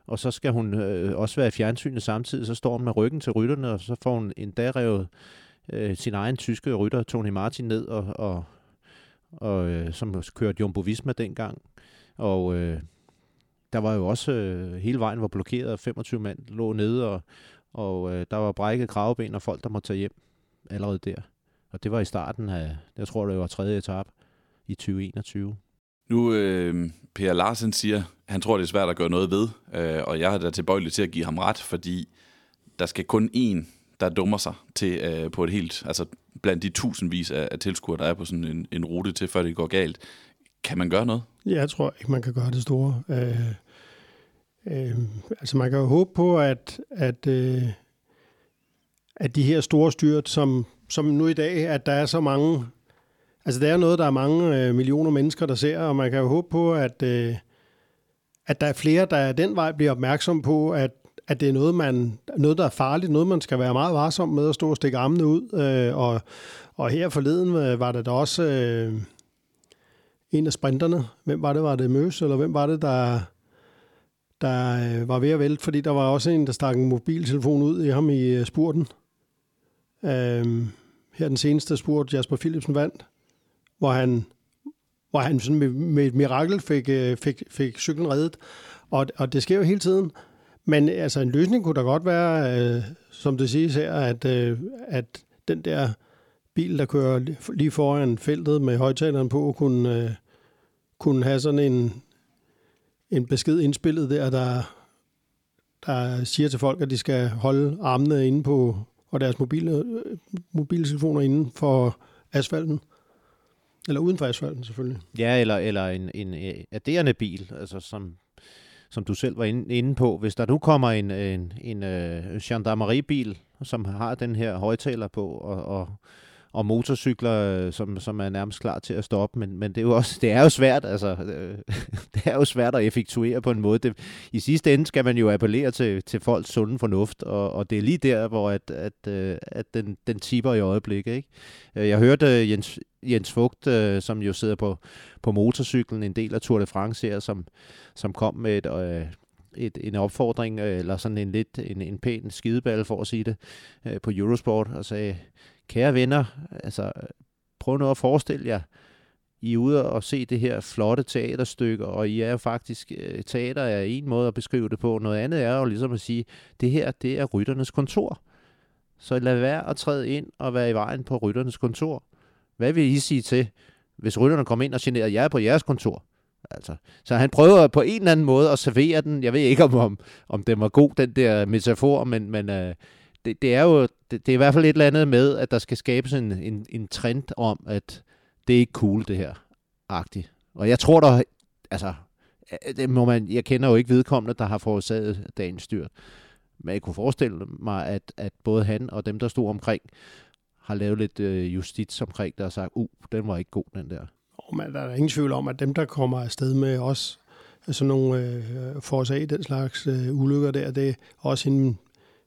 og så skal hun øh, også være i fjernsynet samtidig, så står hun med ryggen til rytterne, og så får hun endda revet øh, sin egen tyske rytter, Tony Martin, ned, og, og, og øh, som kørte Jumbo Visma dengang. Og øh, der var jo også, øh, hele vejen var blokeret, 25 mand lå nede, og, og øh, der var brækket kravben og folk, der måtte tage hjem allerede der. Og det var i starten af, jeg tror det var tredje etape i 2021. Nu, øh, Per Larsen siger, han tror, det er svært at gøre noget ved, øh, og jeg er da tilbøjelig til at give ham ret, fordi der skal kun én, der dummer sig til øh, på et helt, altså blandt de tusindvis af, af tilskuere, der er på sådan en, en rute til, før det går galt. Kan man gøre noget? Ja, jeg tror ikke, man kan gøre det store. Øh, øh, altså man kan jo håbe på, at, at, øh, at de her store styrt, som, som nu i dag, at der er så mange Altså, der er noget, der er mange øh, millioner mennesker, der ser, og man kan jo håbe på, at, øh, at der er flere, der den vej bliver opmærksom på, at, at det er noget, man, noget, der er farligt, noget, man skal være meget varsom med at stå og stikke armene ud. Øh, og, og her forleden øh, var det da også øh, en af sprinterne. Hvem var det? Var det Møs, eller hvem var det, der, der øh, var ved at vælte? Fordi der var også en, der stak en mobiltelefon ud i ham i øh, spurten. Øh, her den seneste spurt, Jasper Philipsen vandt hvor han, hvor han sådan med, med et mirakel fik, øh, fik, fik cyklen reddet. Og, og det sker jo hele tiden. Men altså, en løsning kunne da godt være, øh, som det siges her, at, øh, at den der bil, der kører lige foran feltet med højtaleren på, kunne, øh, kunne have sådan en, en besked indspillet der, der, der siger til folk, at de skal holde armene inde på, og deres mobile, øh, mobiltelefoner inden for asfalten. Eller uden for asfalten, selvfølgelig. Ja, eller, eller en, en adderende bil, altså som, som du selv var inde, inde på. Hvis der nu kommer en, en, en, en gendarmeribil, som har den her højtaler på, og, og og motorcykler, øh, som, som er nærmest klar til at stoppe, men, men det, er jo også, det er jo svært, altså, øh, det er jo svært at effektuere på en måde. Det, I sidste ende skal man jo appellere til, til folks sunde fornuft, og, og det er lige der, hvor at, at, øh, at den, den tipper i øjeblikket. Ikke? Jeg hørte Jens, Jens Fugt, som jo sidder på, på motorcyklen, en del af Tour de France her, som, som kom med et, et, en opfordring, eller sådan en lidt en, en pæn skideball, for at sige det, på Eurosport, og sagde, kære venner, altså prøv nu at forestille jer, I er ude og se det her flotte teaterstykke, og I er jo faktisk, øh, teater er en måde at beskrive det på, noget andet er jo ligesom at sige, det her, det er rytternes kontor. Så lad være at træde ind og være i vejen på rytternes kontor. Hvad vil I sige til, hvis rytterne kommer ind og generer jer på jeres kontor? Altså, så han prøver på en eller anden måde at servere den. Jeg ved ikke, om, om, om den var god, den der metafor, men, men øh, det, det er jo det, det er i hvert fald et eller andet med, at der skal skabes en, en, en trend om, at det er ikke cool, det her, agtigt. Og jeg tror der, altså, øh, det må man, jeg kender jo ikke vedkommende, der har forårsaget dagens styrt. Men jeg kunne forestille mig, at, at både han og dem, der stod omkring, har lavet lidt øh, justits omkring der og sagt, uh, den var ikke god, den der. Og man, der er ingen tvivl om, at dem, der kommer afsted med os, sådan nogle øh, forårsaget den slags øh, ulykker der, det er også en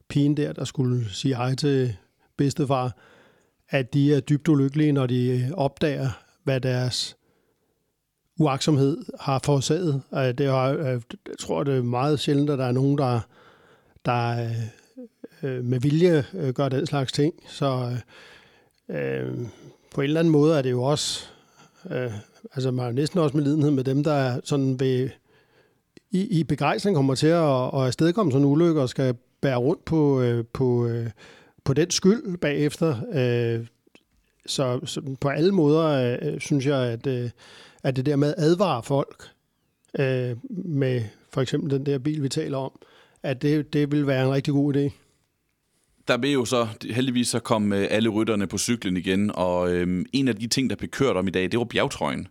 pigen der, der skulle sige hej til bedstefar, at de er dybt ulykkelige, når de øh, opdager, hvad deres uaksomhed har forårsaget. Det er, øh, jeg tror, det er meget sjældent, at der er nogen, der, der øh, med vilje gør den slags ting. Så øh, på en eller anden måde er det jo også, øh, altså man er næsten også med lidenhed med dem, der er sådan ved, i, i begejstring kommer til at, at afstedkomme sådan en ulykke og skal bære rundt på, øh, på, øh, på den skyld bagefter. Øh, så, så på alle måder øh, synes jeg, at, øh, at det der med at advare folk øh, med for eksempel den der bil, vi taler om, at det, det vil være en rigtig god idé. Der vil jo så heldigvis så komme øh, alle rytterne på cyklen igen, og øh, en af de ting, der blev kørt om i dag, det var bjergtrøjen.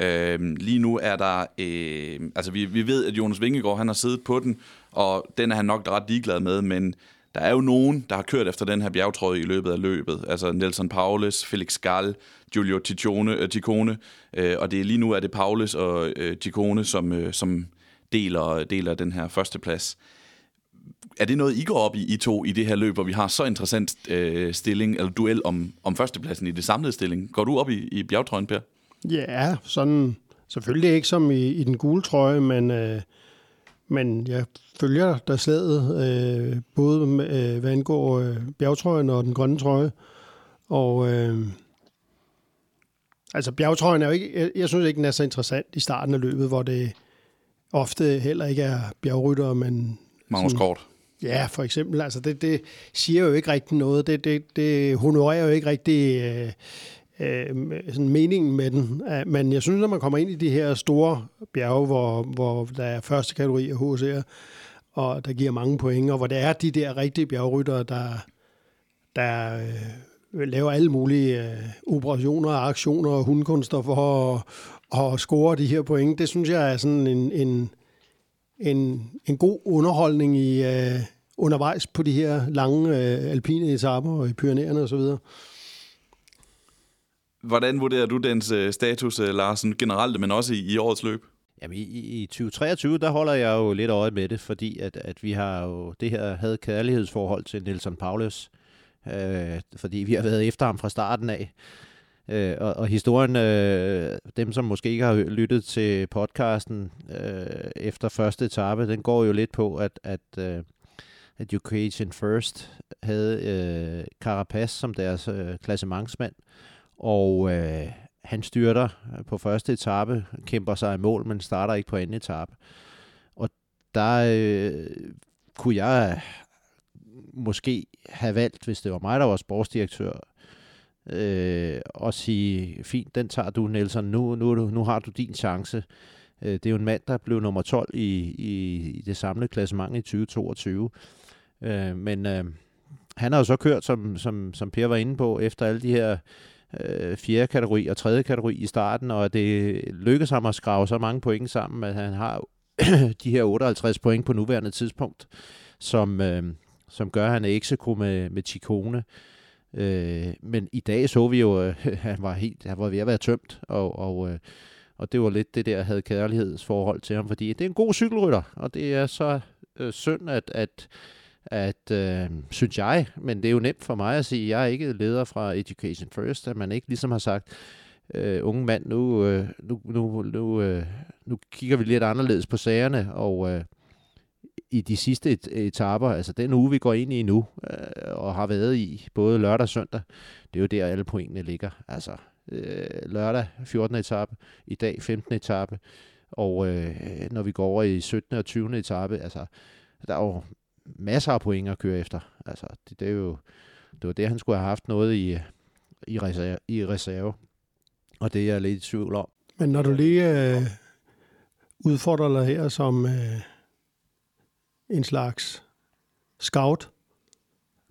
Øh, lige nu er der, øh, altså vi, vi ved, at Jonas Vingegaard, han har siddet på den, og den er han nok ret ligeglad med, men der er jo nogen, der har kørt efter den her bjergtrøje i løbet af løbet. Altså Nelson Paulus, Felix Gall, Giulio Ticone, uh, Ticone øh, og det er lige nu er det Paulus og øh, Ticone, som, øh, som deler, deler den her førsteplads. Er det noget, I går op i, I to, i det her løb, hvor vi har så interessant øh, stilling, eller duel om, om førstepladsen i det samlede stilling? Går du op i, i bjergtrøjen, Per? Ja, sådan selvfølgelig ikke som i, i den gule trøje, men, øh, men jeg følger der slaget, øh, både med, øh, hvad angår øh, bjergtrøjen og den grønne trøje. Og øh, altså bjergtrøjen er jo ikke, jeg, jeg synes ikke, den er så interessant i starten af løbet, hvor det ofte heller ikke er bjergrytter, men... Magnus Kort. Ja, for eksempel. Altså det, det siger jo ikke rigtig noget. Det, det, det honorerer jo ikke rigtig øh, øh, sådan meningen med den. Men jeg synes, når man kommer ind i de her store bjerge, hvor, hvor der er første kategori af HC'er, og der giver mange point, og hvor det er de der rigtige bjergryttere, der, der øh, laver alle mulige øh, operationer og aktioner og hundkunster for at, at score de her point. Det synes jeg er sådan en, en, en, en god underholdning i øh, undervejs på de her lange øh, alpine etaper og i Pyreneerne osv. Hvordan vurderer du dens øh, status, øh, Larsen, generelt, men også i, i årets løb? Jamen, i, i 2023, der holder jeg jo lidt øje med det, fordi at, at vi har jo det her havde kærlighedsforhold til Nelson Paulus, øh, fordi vi har været efter ham fra starten af. Øh, og, og historien, øh, dem som måske ikke har lyttet til podcasten øh, efter første etape, den går jo lidt på, at, at øh, Education First havde øh, Carapaz som deres øh, klassementsmand, og øh, han styrter øh, på første etape, kæmper sig i mål, men starter ikke på anden etape. Og der øh, kunne jeg måske have valgt, hvis det var mig, der var sportsdirektør, øh, og sige, fint, den tager du, Nelson, nu, nu, nu har du din chance. Øh, det er jo en mand, der blev nummer 12 i, i, i det samlede klassement i 2022. Øh, men øh, han har jo så kørt, som, som, som Per var inde på, efter alle de her øh, fjerde kategori og tredje kategori i starten, og det lykkedes ham at skrave så mange point sammen, at han har de her 58 point på nuværende tidspunkt, som, øh, som gør, at han er eksekro med, med Chikone. Øh, men i dag så vi jo, at øh, han var helt, han var ved at være tømt, og, og, øh, og det var lidt det der, havde kærlighedsforhold til ham, fordi det er en god cykelrytter, og det er så øh, synd, at, at at, øh, synes jeg, men det er jo nemt for mig at sige, jeg er ikke leder fra Education First, at man ikke ligesom har sagt, øh, unge mand, nu, øh, nu, nu, nu, øh, nu kigger vi lidt anderledes på sagerne, og øh, i de sidste et, etaper, altså den uge, vi går ind i nu, øh, og har været i, både lørdag og søndag, det er jo der, alle pointene ligger. Altså øh, lørdag 14. etape, i dag 15. etape, og øh, når vi går over i 17. og 20. etape, altså der er jo masser af point at køre efter. Altså, det, det er jo det var det, han skulle have haft noget i, i, reserve, i reserve. Og det er jeg lidt i tvivl om. Men når du lige øh, udfordrer dig her som øh, en slags scout,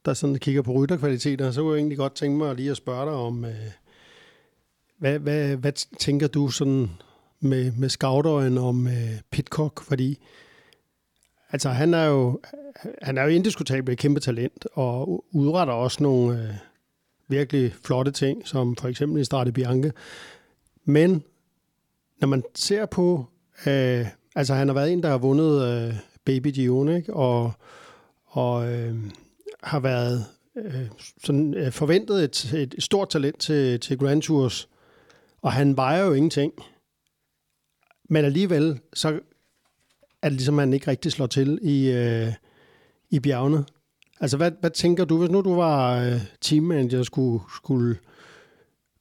der sådan kigger på rytterkvaliteter, så kunne jeg egentlig godt tænke mig lige at spørge dig om, øh, hvad, hvad, hvad tænker du sådan med, med scoutøjen om øh, Pitcock? Fordi altså han er jo, han er jo indiskutabelt et kæmpe talent, og udretter også nogle øh, virkelig flotte ting, som for eksempel i Strade Bianche. Men når man ser på, øh, altså han har været en, der har vundet øh, Baby Gion, ikke? og, og øh, har været øh, sådan, øh, forventet et, et stort talent til, til Grand Tours, og han vejer jo ingenting. Men alligevel, så at ligesom, man han ikke rigtig slår til i, øh, i bjergene. Altså, hvad, hvad tænker du, hvis nu du var øh, teammanager og skulle, skulle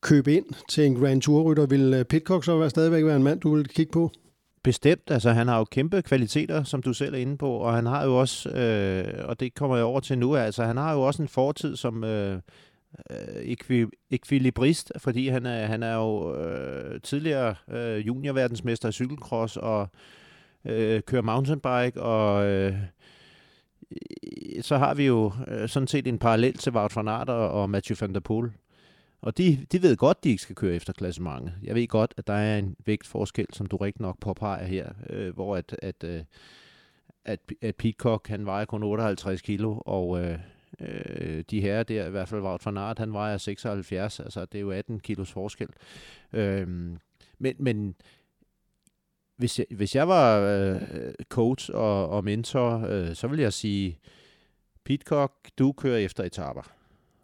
købe ind til en Grand Tour-rytter, ville øh, Pitcock så være, stadigvæk være en mand, du ville kigge på? Bestemt. Altså, han har jo kæmpe kvaliteter, som du selv er inde på, og han har jo også, øh, og det kommer jeg over til nu, altså han har jo også en fortid som øh, øh ekvilibrist, fordi han er, han er jo øh, tidligere øh, juniorverdensmester i cykelcross, og øh, øh, kører mountainbike, og øh, så har vi jo øh, sådan set en parallel til Wout van Aert og, Mathieu van der Poel. Og de, de ved godt, de ikke skal køre efter klassementet. Jeg ved godt, at der er en vægtforskel, som du rigtig nok påpeger her, øh, hvor at, at, øh, at, at Pitcock, han vejer kun 58 kilo, og øh, øh, de her der, i hvert fald Wout van Aert, han vejer 76, altså det er jo 18 kilos forskel. Øh, men, men hvis jeg, hvis jeg var øh, coach og, og mentor, øh, så vil jeg sige, Pitcock, du kører efter etaper.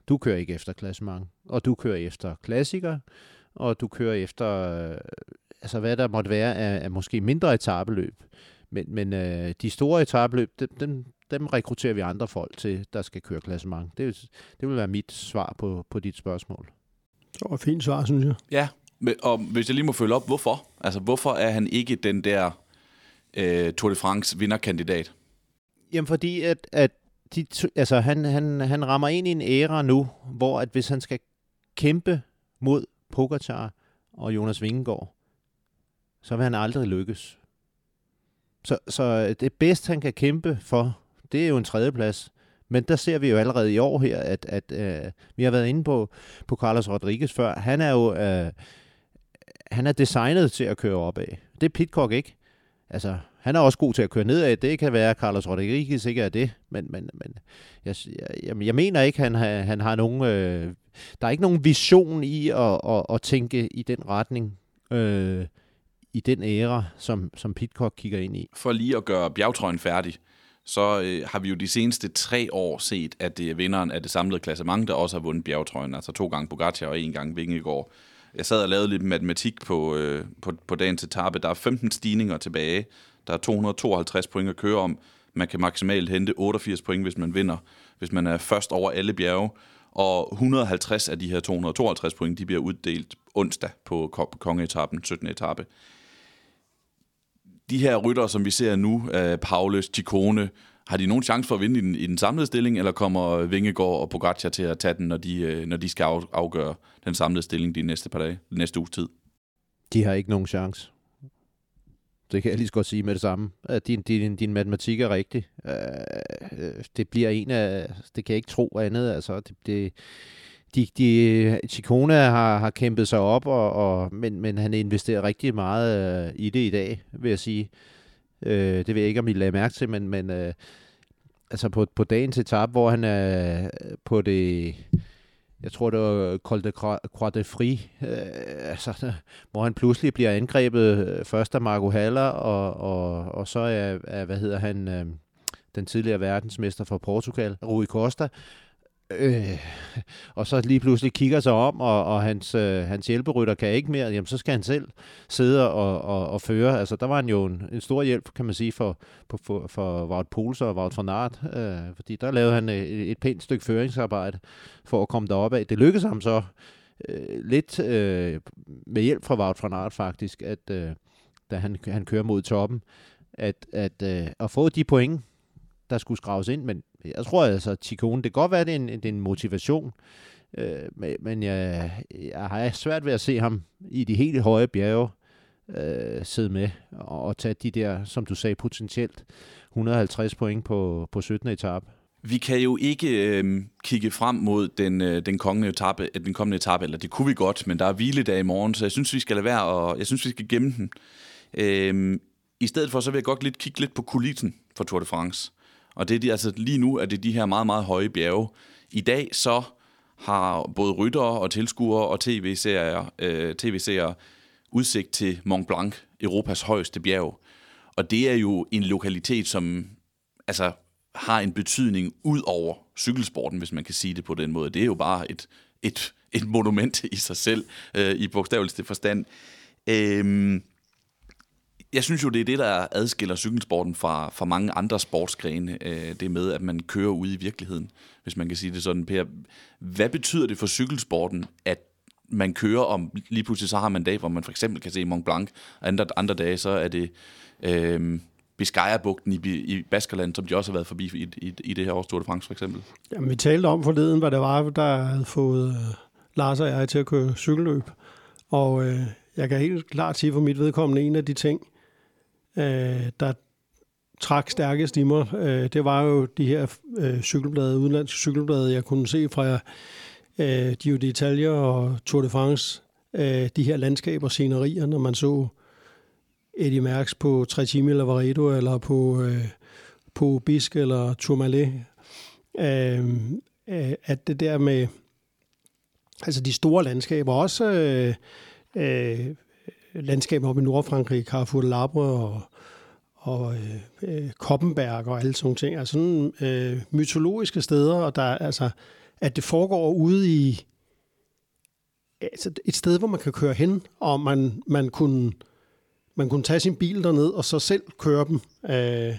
Du kører ikke efter klassement, og du kører efter klassikere, og du kører efter, øh, altså hvad der måtte være af, af måske mindre etabeløb. Men, men øh, de store etabeløb, dem, dem, dem rekrutterer vi andre folk til, der skal køre klassement. Det, det vil være mit svar på, på dit spørgsmål. Det var et fint svar, synes jeg. Ja, og hvis jeg lige må følge op, hvorfor? Altså, hvorfor er han ikke den der øh, Tour de France vinderkandidat? Jamen, fordi at, at de, altså, han, han, han rammer ind i en æra nu, hvor at hvis han skal kæmpe mod Pogacar og Jonas Vingegaard, så vil han aldrig lykkes. Så, så det bedste, han kan kæmpe for, det er jo en tredjeplads. Men der ser vi jo allerede i år her, at, at øh, vi har været inde på, på Carlos Rodriguez før. Han er jo øh, han er designet til at køre opad. Det er Pitcock ikke. Altså, han er også god til at køre nedad. Det kan være, at Carlos Rodriguez ikke er det. Men, men, men jeg, jeg, jeg mener ikke, han har, han har nogen... Øh, der er ikke nogen vision i at, at, at tænke i den retning. Øh, i den æra, som, som Pitcock kigger ind i. For lige at gøre bjergtrøjen færdig, så øh, har vi jo de seneste tre år set, at det er vinderen af det samlede klassement, der også har vundet bjergtrøjen. Altså to gange Pogacar og en gang Vingegaard. Jeg sad og lavede lidt matematik på, øh, på, på dagens etape. Der er 15 stigninger tilbage. Der er 252 point at køre om. Man kan maksimalt hente 88 point, hvis man vinder, hvis man er først over alle bjerge. Og 150 af de her 252 point, de bliver uddelt onsdag på kongeetappen, 17. etape. de her rytter, som vi ser nu, Paulus, Ciccone, har de nogen chance for at vinde i den, i den samlede stilling, eller kommer Vingegaard og Pogacar til at tage den, når de, øh, når de skal afgøre den samlede stilling de næste par dage, næste uges tid? De har ikke nogen chance. Det kan jeg lige så godt sige med det samme. At din, din, din matematik er rigtig. Øh, øh, det bliver en af... Det kan jeg ikke tro andet. Altså, det, det, de, de, Chikone har, har kæmpet sig op, og, og, men, men han investerer rigtig meget øh, i det i dag, vil jeg sige. Øh, det ved jeg ikke, om I lagde mærke til, men, men øh, altså på, på dagens etap, hvor han er på det jeg tror det var Col de Croix de Fri, øh, altså, hvor han pludselig bliver angrebet øh, først af Marco Haller, og, og, og så er, er, hvad hedder han, øh, den tidligere verdensmester fra Portugal, Rui Costa, Øh, og så lige pludselig kigger sig om, og, og hans, øh, hans hjælperytter kan ikke mere, jamen så skal han selv sidde og, og, og føre. Altså der var han jo en, en stor hjælp, kan man sige, for, for, for Wout Poulsen og Wout van Aert, øh, fordi der lavede han øh, et, et pænt stykke føringsarbejde for at komme derop af. Det lykkedes ham så øh, lidt øh, med hjælp fra Wout van Aert faktisk, at øh, da han, han kører mod toppen, at, at, øh, at få de point, der skulle skraves ind, men jeg tror altså, at Chikone, det kan godt være, at det er en, det er en motivation, øh, men jeg, jeg har svært ved at se ham i de helt høje bjerge øh, sidde med og, og tage de der, som du sagde, potentielt 150 point på, på 17. etape. Vi kan jo ikke øh, kigge frem mod den, øh, den, kommende etape, øh, den kommende etape, eller det kunne vi godt, men der er hviledag i morgen, så jeg synes, vi skal lade være, og jeg synes, vi skal gemme den. Øh, I stedet for, så vil jeg godt lidt kigge lidt på kulissen for Tour de France. Og det er altså lige nu er det de her meget, meget høje bjerge. I dag så har både ryttere og tilskuere og tv-serier, øh, tv-serier udsigt til Mont Blanc, Europas højeste bjerg. Og det er jo en lokalitet, som altså, har en betydning ud over cykelsporten, hvis man kan sige det på den måde. Det er jo bare et, et, et monument i sig selv, øh, i bogstaveligste forstand. Øh, jeg synes jo, det er det, der adskiller cykelsporten fra, fra mange andre sportsgrene. Øh, det med, at man kører ude i virkeligheden, hvis man kan sige det sådan. Per, hvad betyder det for cykelsporten, at man kører om, lige pludselig så har man en dag, hvor man for eksempel kan se Mont Blanc, og andre, andre dage, så er det øh, Biscaya-bugten i, i Baskerland, som de også har været forbi i, i, i det her års Tour de France for eksempel. Jamen, vi talte om forleden, hvad det var, der havde fået øh, Lars og jeg til at køre cykelløb. Og øh, jeg kan helt klart sige for mit vedkommende, en af de ting, øh, der trak stærkest i mig, øh, det var jo de her øh, cykelblade, udenlandske cykelblade, jeg kunne se fra øh, Giro d'Italia og Tour de France, øh, de her landskaber, scenerier, når man så Eddie Merckx på Trecime eller Varedo, eller på, øh, på Bisk eller Tourmalet, øh, øh, at det der med altså de store landskaber, også øh, øh, landskaber oppe i Nordfrankrig, Carrefour de Labre og, og øh, øh, Koppenberg og alle sådan ting. Altså sådan øh, mytologiske steder, og der altså, at det foregår ude i altså et sted, hvor man kan køre hen, og man, man kunne man kunne tage sin bil derned og så selv køre dem. Øh,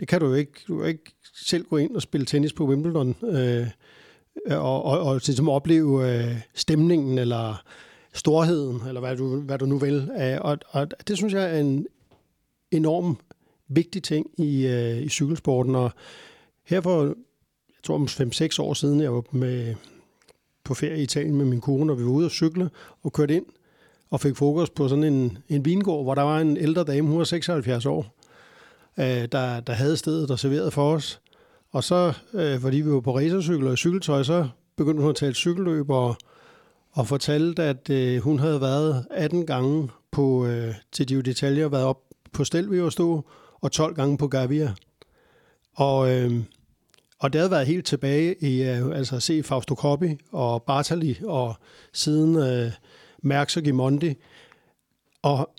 det kan du jo ikke. Du kan ikke selv gå ind og spille tennis på Wimbledon øh, øh og, og, og ligesom opleve øh, stemningen eller storheden, eller hvad du, hvad du nu vil. Og, og det synes jeg er en enorm vigtig ting i, øh, i cykelsporten. Og her for, jeg tror om 5-6 år siden, jeg var med, på ferie i Italien med min kone, og vi var ude og cykle og kørte ind og fik fokus på sådan en, en vingård, hvor der var en ældre dame, hun var 76 år, øh, der, der havde stedet og serverede for os. Og så, øh, fordi vi var på racercykler og cykeltøj, så begyndte hun at tale cykelløb og og fortalte, at øh, hun havde været 18 gange på, øh, til de detaljer, været op på Stelvio og stå, og 12 gange på Gavia. Og, øh, og det havde været helt tilbage i øh, altså at se Fausto Coppi og Bartali, og siden øh, Merckx og Gimondi. Og,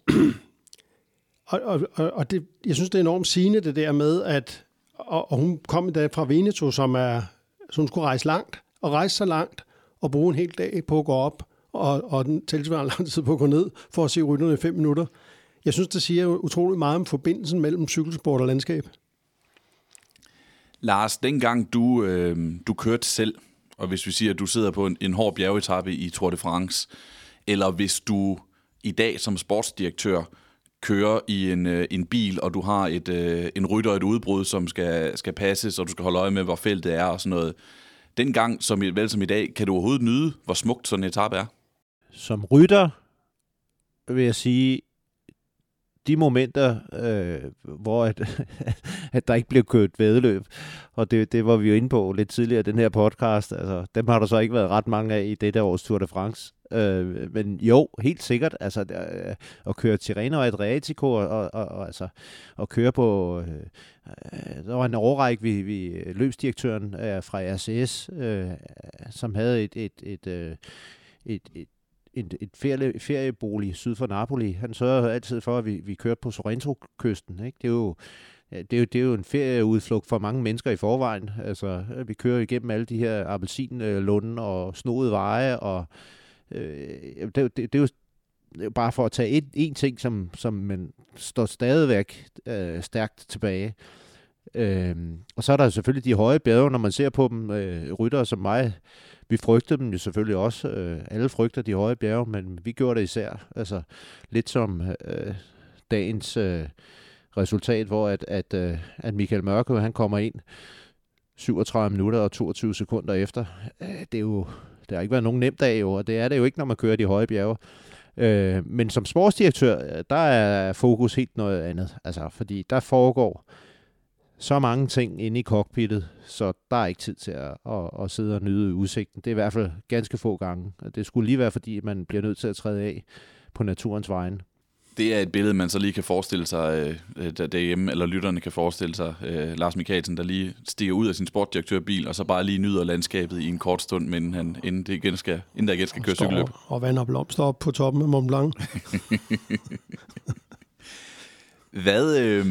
og, og, og det, jeg synes, det er enormt sigende det der med, at og, og hun kom i dag fra Veneto, som er, så hun skulle rejse langt, og rejse så langt, og bruge en hel dag på at gå op, og, og den tilsvarende lang tid på at gå ned, for at se rytterne i fem minutter. Jeg synes, det siger utrolig meget om forbindelsen mellem cykelsport og landskab. Lars, dengang du, øh, du kørte selv, og hvis vi siger, at du sidder på en, en hård bjergetappe i Tour de France, eller hvis du i dag som sportsdirektør kører i en, øh, en bil, og du har et, øh, en rytter og et udbrud, som skal, skal passes, og du skal holde øje med, hvor feltet er og sådan noget. Dengang, som, vel som i dag, kan du overhovedet nyde, hvor smukt sådan en etape er? Som rytter vil jeg sige, de momenter, øh, hvor at, at der ikke blev kørt vedløb, og det, det var vi jo inde på lidt tidligere i den her podcast, altså, dem har der så ikke været ret mange af i dette års Tour de France. Øh, men jo, helt sikkert, altså øh, at køre Tirreno og Adriatico, og, og, og, og altså at køre på, øh, der var en overrække, vi, vi løbsdirektøren øh, fra RCS, øh, som havde et, et, et, øh, et, et et, et ferie, feriebolig syd for Napoli. Han sørger altid for, at vi, vi kørte på Sorrento-kysten. Ikke? Det, er jo, det, er jo, det er jo en ferieudflugt for mange mennesker i forvejen. Altså, vi kører igennem alle de her appelsinlunde og snoede veje, og øh, det, det, det, er jo bare for at tage et, en ting, som, som man står stadigvæk øh, stærkt tilbage. Øh, og så er der selvfølgelig de høje bjerge, når man ser på dem, øh, ryttere som mig, vi frygtede dem jo selvfølgelig også. Øh, alle frygter de høje bjerge, men vi gjorde det især. Altså lidt som øh, dagens øh, resultat, hvor at, at, øh, at Michael Mørke, han kommer ind 37 minutter og 22 sekunder efter. Øh, det er jo det har ikke været nogen nem dag jo, og det er det jo ikke, når man kører de høje bjerge. Øh, men som sportsdirektør, der er fokus helt noget andet. Altså, fordi der foregår så mange ting inde i cockpittet, så der er ikke tid til at, at, at sidde og nyde udsigten. Det er i hvert fald ganske få gange. Det skulle lige være, fordi man bliver nødt til at træde af på naturens vegne. Det er et billede, man så lige kan forestille sig øh, derhjemme, eller lytterne kan forestille sig. Øh, Lars Mikkelsen, der lige stiger ud af sin sportdirektørbil, og så bare lige nyder landskabet i en kort stund, inden, han, inden, det igen skal, inden der igen skal køre cykelløb. Og vand og blomster op på toppen af Mont Blanc. Hvad, øh,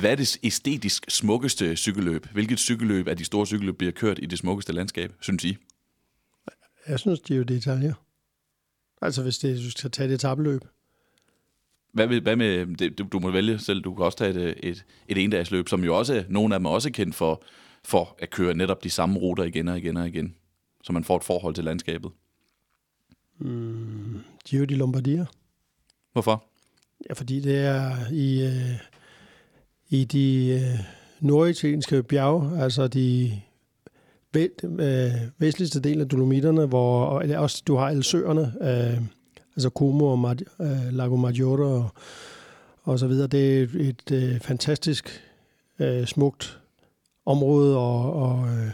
hvad er det æstetisk smukkeste cykelløb? Hvilket cykelløb af de store cykelløb bliver kørt i det smukkeste landskab, synes I? Jeg synes, det er jo det Italien. Altså, hvis det, du skal tage det etabløb. Hvad med, hvad med det, du, du må vælge selv, du kan også tage et, et, et endagsløb, som jo også, nogle af dem er også kendt for, for at køre netop de samme ruter igen og igen og igen, så man får et forhold til landskabet. Mm, Giro di Lombardia. Hvorfor? Ja, fordi det er i, øh, i de øh, norditalienske bjerge, altså de væ, øh, vestligste del af Dolomitterne, hvor og også du har alle søerne, øh, altså Como og Mad, øh, Lago Maggiore og, og så videre. Det er et, et øh, fantastisk øh, smukt område, og, og, øh,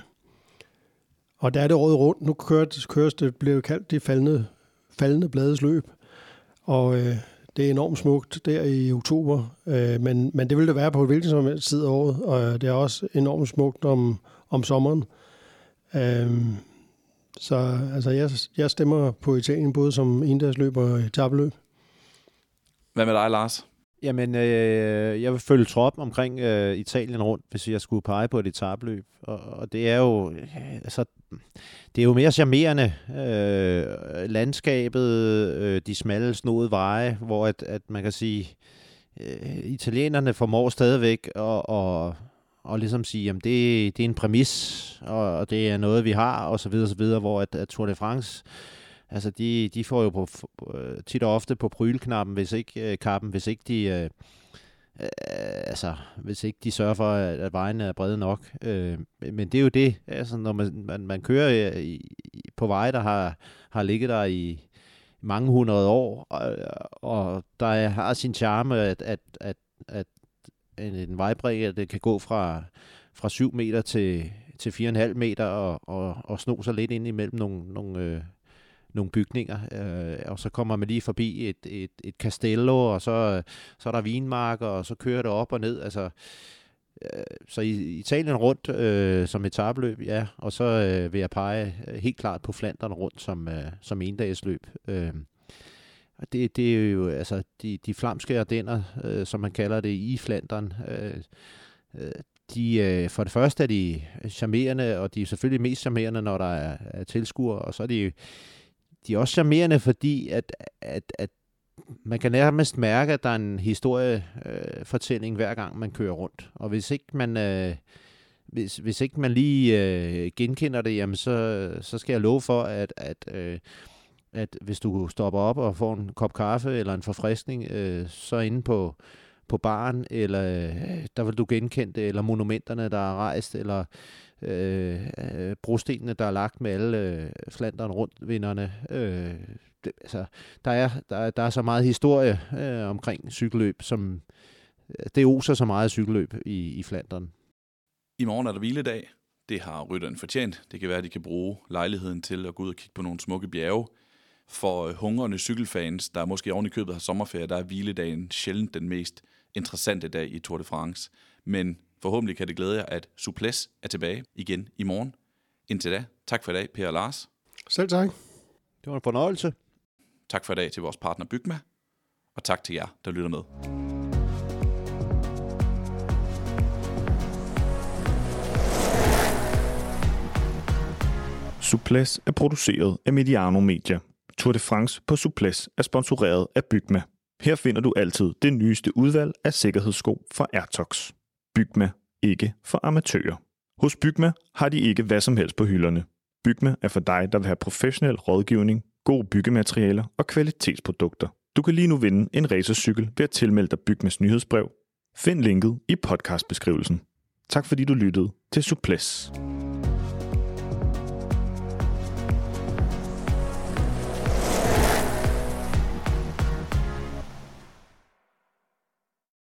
og der er det året rundt. Nu køres, køres det, blev kaldt det faldende, faldende blades løb. Og øh, det er enormt smukt der i oktober, øh, men, men det vil det være på hvilken som helst tid af året, og det er også enormt smukt om, om sommeren. Øh, så altså, jeg, jeg stemmer på Italien både som endagsløb og etabløb. Hvad med dig, Lars? Jamen, øh, jeg vil følge trop omkring øh, Italien rundt, hvis jeg skulle pege på et etabløb. Og, og det er jo, øh, altså, det er jo mere charmerende. Øh, landskabet, øh, de smalle, snodede veje, hvor at, at man kan sige, øh, italienerne formår stadigvæk at, at, og ligesom sige, at det, det er en præmis, og, og det er noget, vi har, og så videre, og så videre, hvor at, at Tour de France Altså, de, de får jo på, øh, tit og ofte på prylknappen, hvis ikke øh, kappen, hvis ikke de... Øh, øh, altså, hvis ikke de sørger for, at, at vejene er brede nok. Øh, men det er jo det, altså, når man, man, man kører øh, i, i, på veje, der har, har ligget der i mange hundrede år, og, og der har sin charme, at, at, at, at en, en at det kan gå fra, fra 7 meter til, til 4,5 meter og, og, og sno sig lidt ind imellem nogle, nogle øh, nogle bygninger, øh, og så kommer man lige forbi et, et, et castello, og så, så er der vinmarker, og så kører det op og ned. Altså, øh, så i Italien rundt øh, som etabløb, ja, og så øh, vil jeg pege helt klart på Flandern rundt som, øh, som endagsløb. Øh, det, det er jo altså de, de flamske ardenner, øh, som man kalder det i Flandern. Øh, øh, de, øh, for det første er de charmerende, og de er selvfølgelig mest charmerende, når der er, er tilskuere, og så er de de er også charmerende, fordi at, at, at man kan nærmest mærke, at der er en historiefortælling øh, hver gang man kører rundt. Og hvis ikke man, øh, hvis, hvis ikke man lige øh, genkender det, jamen så, så skal jeg love for, at, at øh, at hvis du stopper op og får en kop kaffe eller en forfriskning, øh, så inde på, på baren, eller øh, der vil du genkende det, eller monumenterne, der er rejst, eller øh, øh, brostenene, der er lagt med alle øh, flanderen rundt vinderne. Øh, det, altså, der, er, der, er, der er så meget historie øh, omkring cykelløb, som øh, det oser så meget cykelløb i, i Flandern. I morgen er der hviledag. Det har rytteren fortjent. Det kan være, at de kan bruge lejligheden til at gå ud og kigge på nogle smukke bjerge. For øh, hungrende cykelfans, der måske oven i købet har sommerferie, der er hviledagen sjældent den mest interessante dag i Tour de France. Men forhåbentlig kan det glæde jer, at Suples er tilbage igen i morgen. Indtil da, tak for i dag, Per og Lars. Selv tak. Det var en fornøjelse. Tak for i dag til vores partner Bygma. Og tak til jer, der lytter med. Suples er produceret af Mediano Media. Tour de France på Suples er sponsoreret af Bygma. Her finder du altid det nyeste udvalg af sikkerhedssko fra Airtox. Bygma, ikke for amatører. Hos Bygma har de ikke hvad som helst på hylderne. Bygma er for dig, der vil have professionel rådgivning, gode byggematerialer og kvalitetsprodukter. Du kan lige nu vinde en racercykel ved at tilmelde dig Bygmas nyhedsbrev. Find linket i podcastbeskrivelsen. Tak fordi du lyttede til Suples.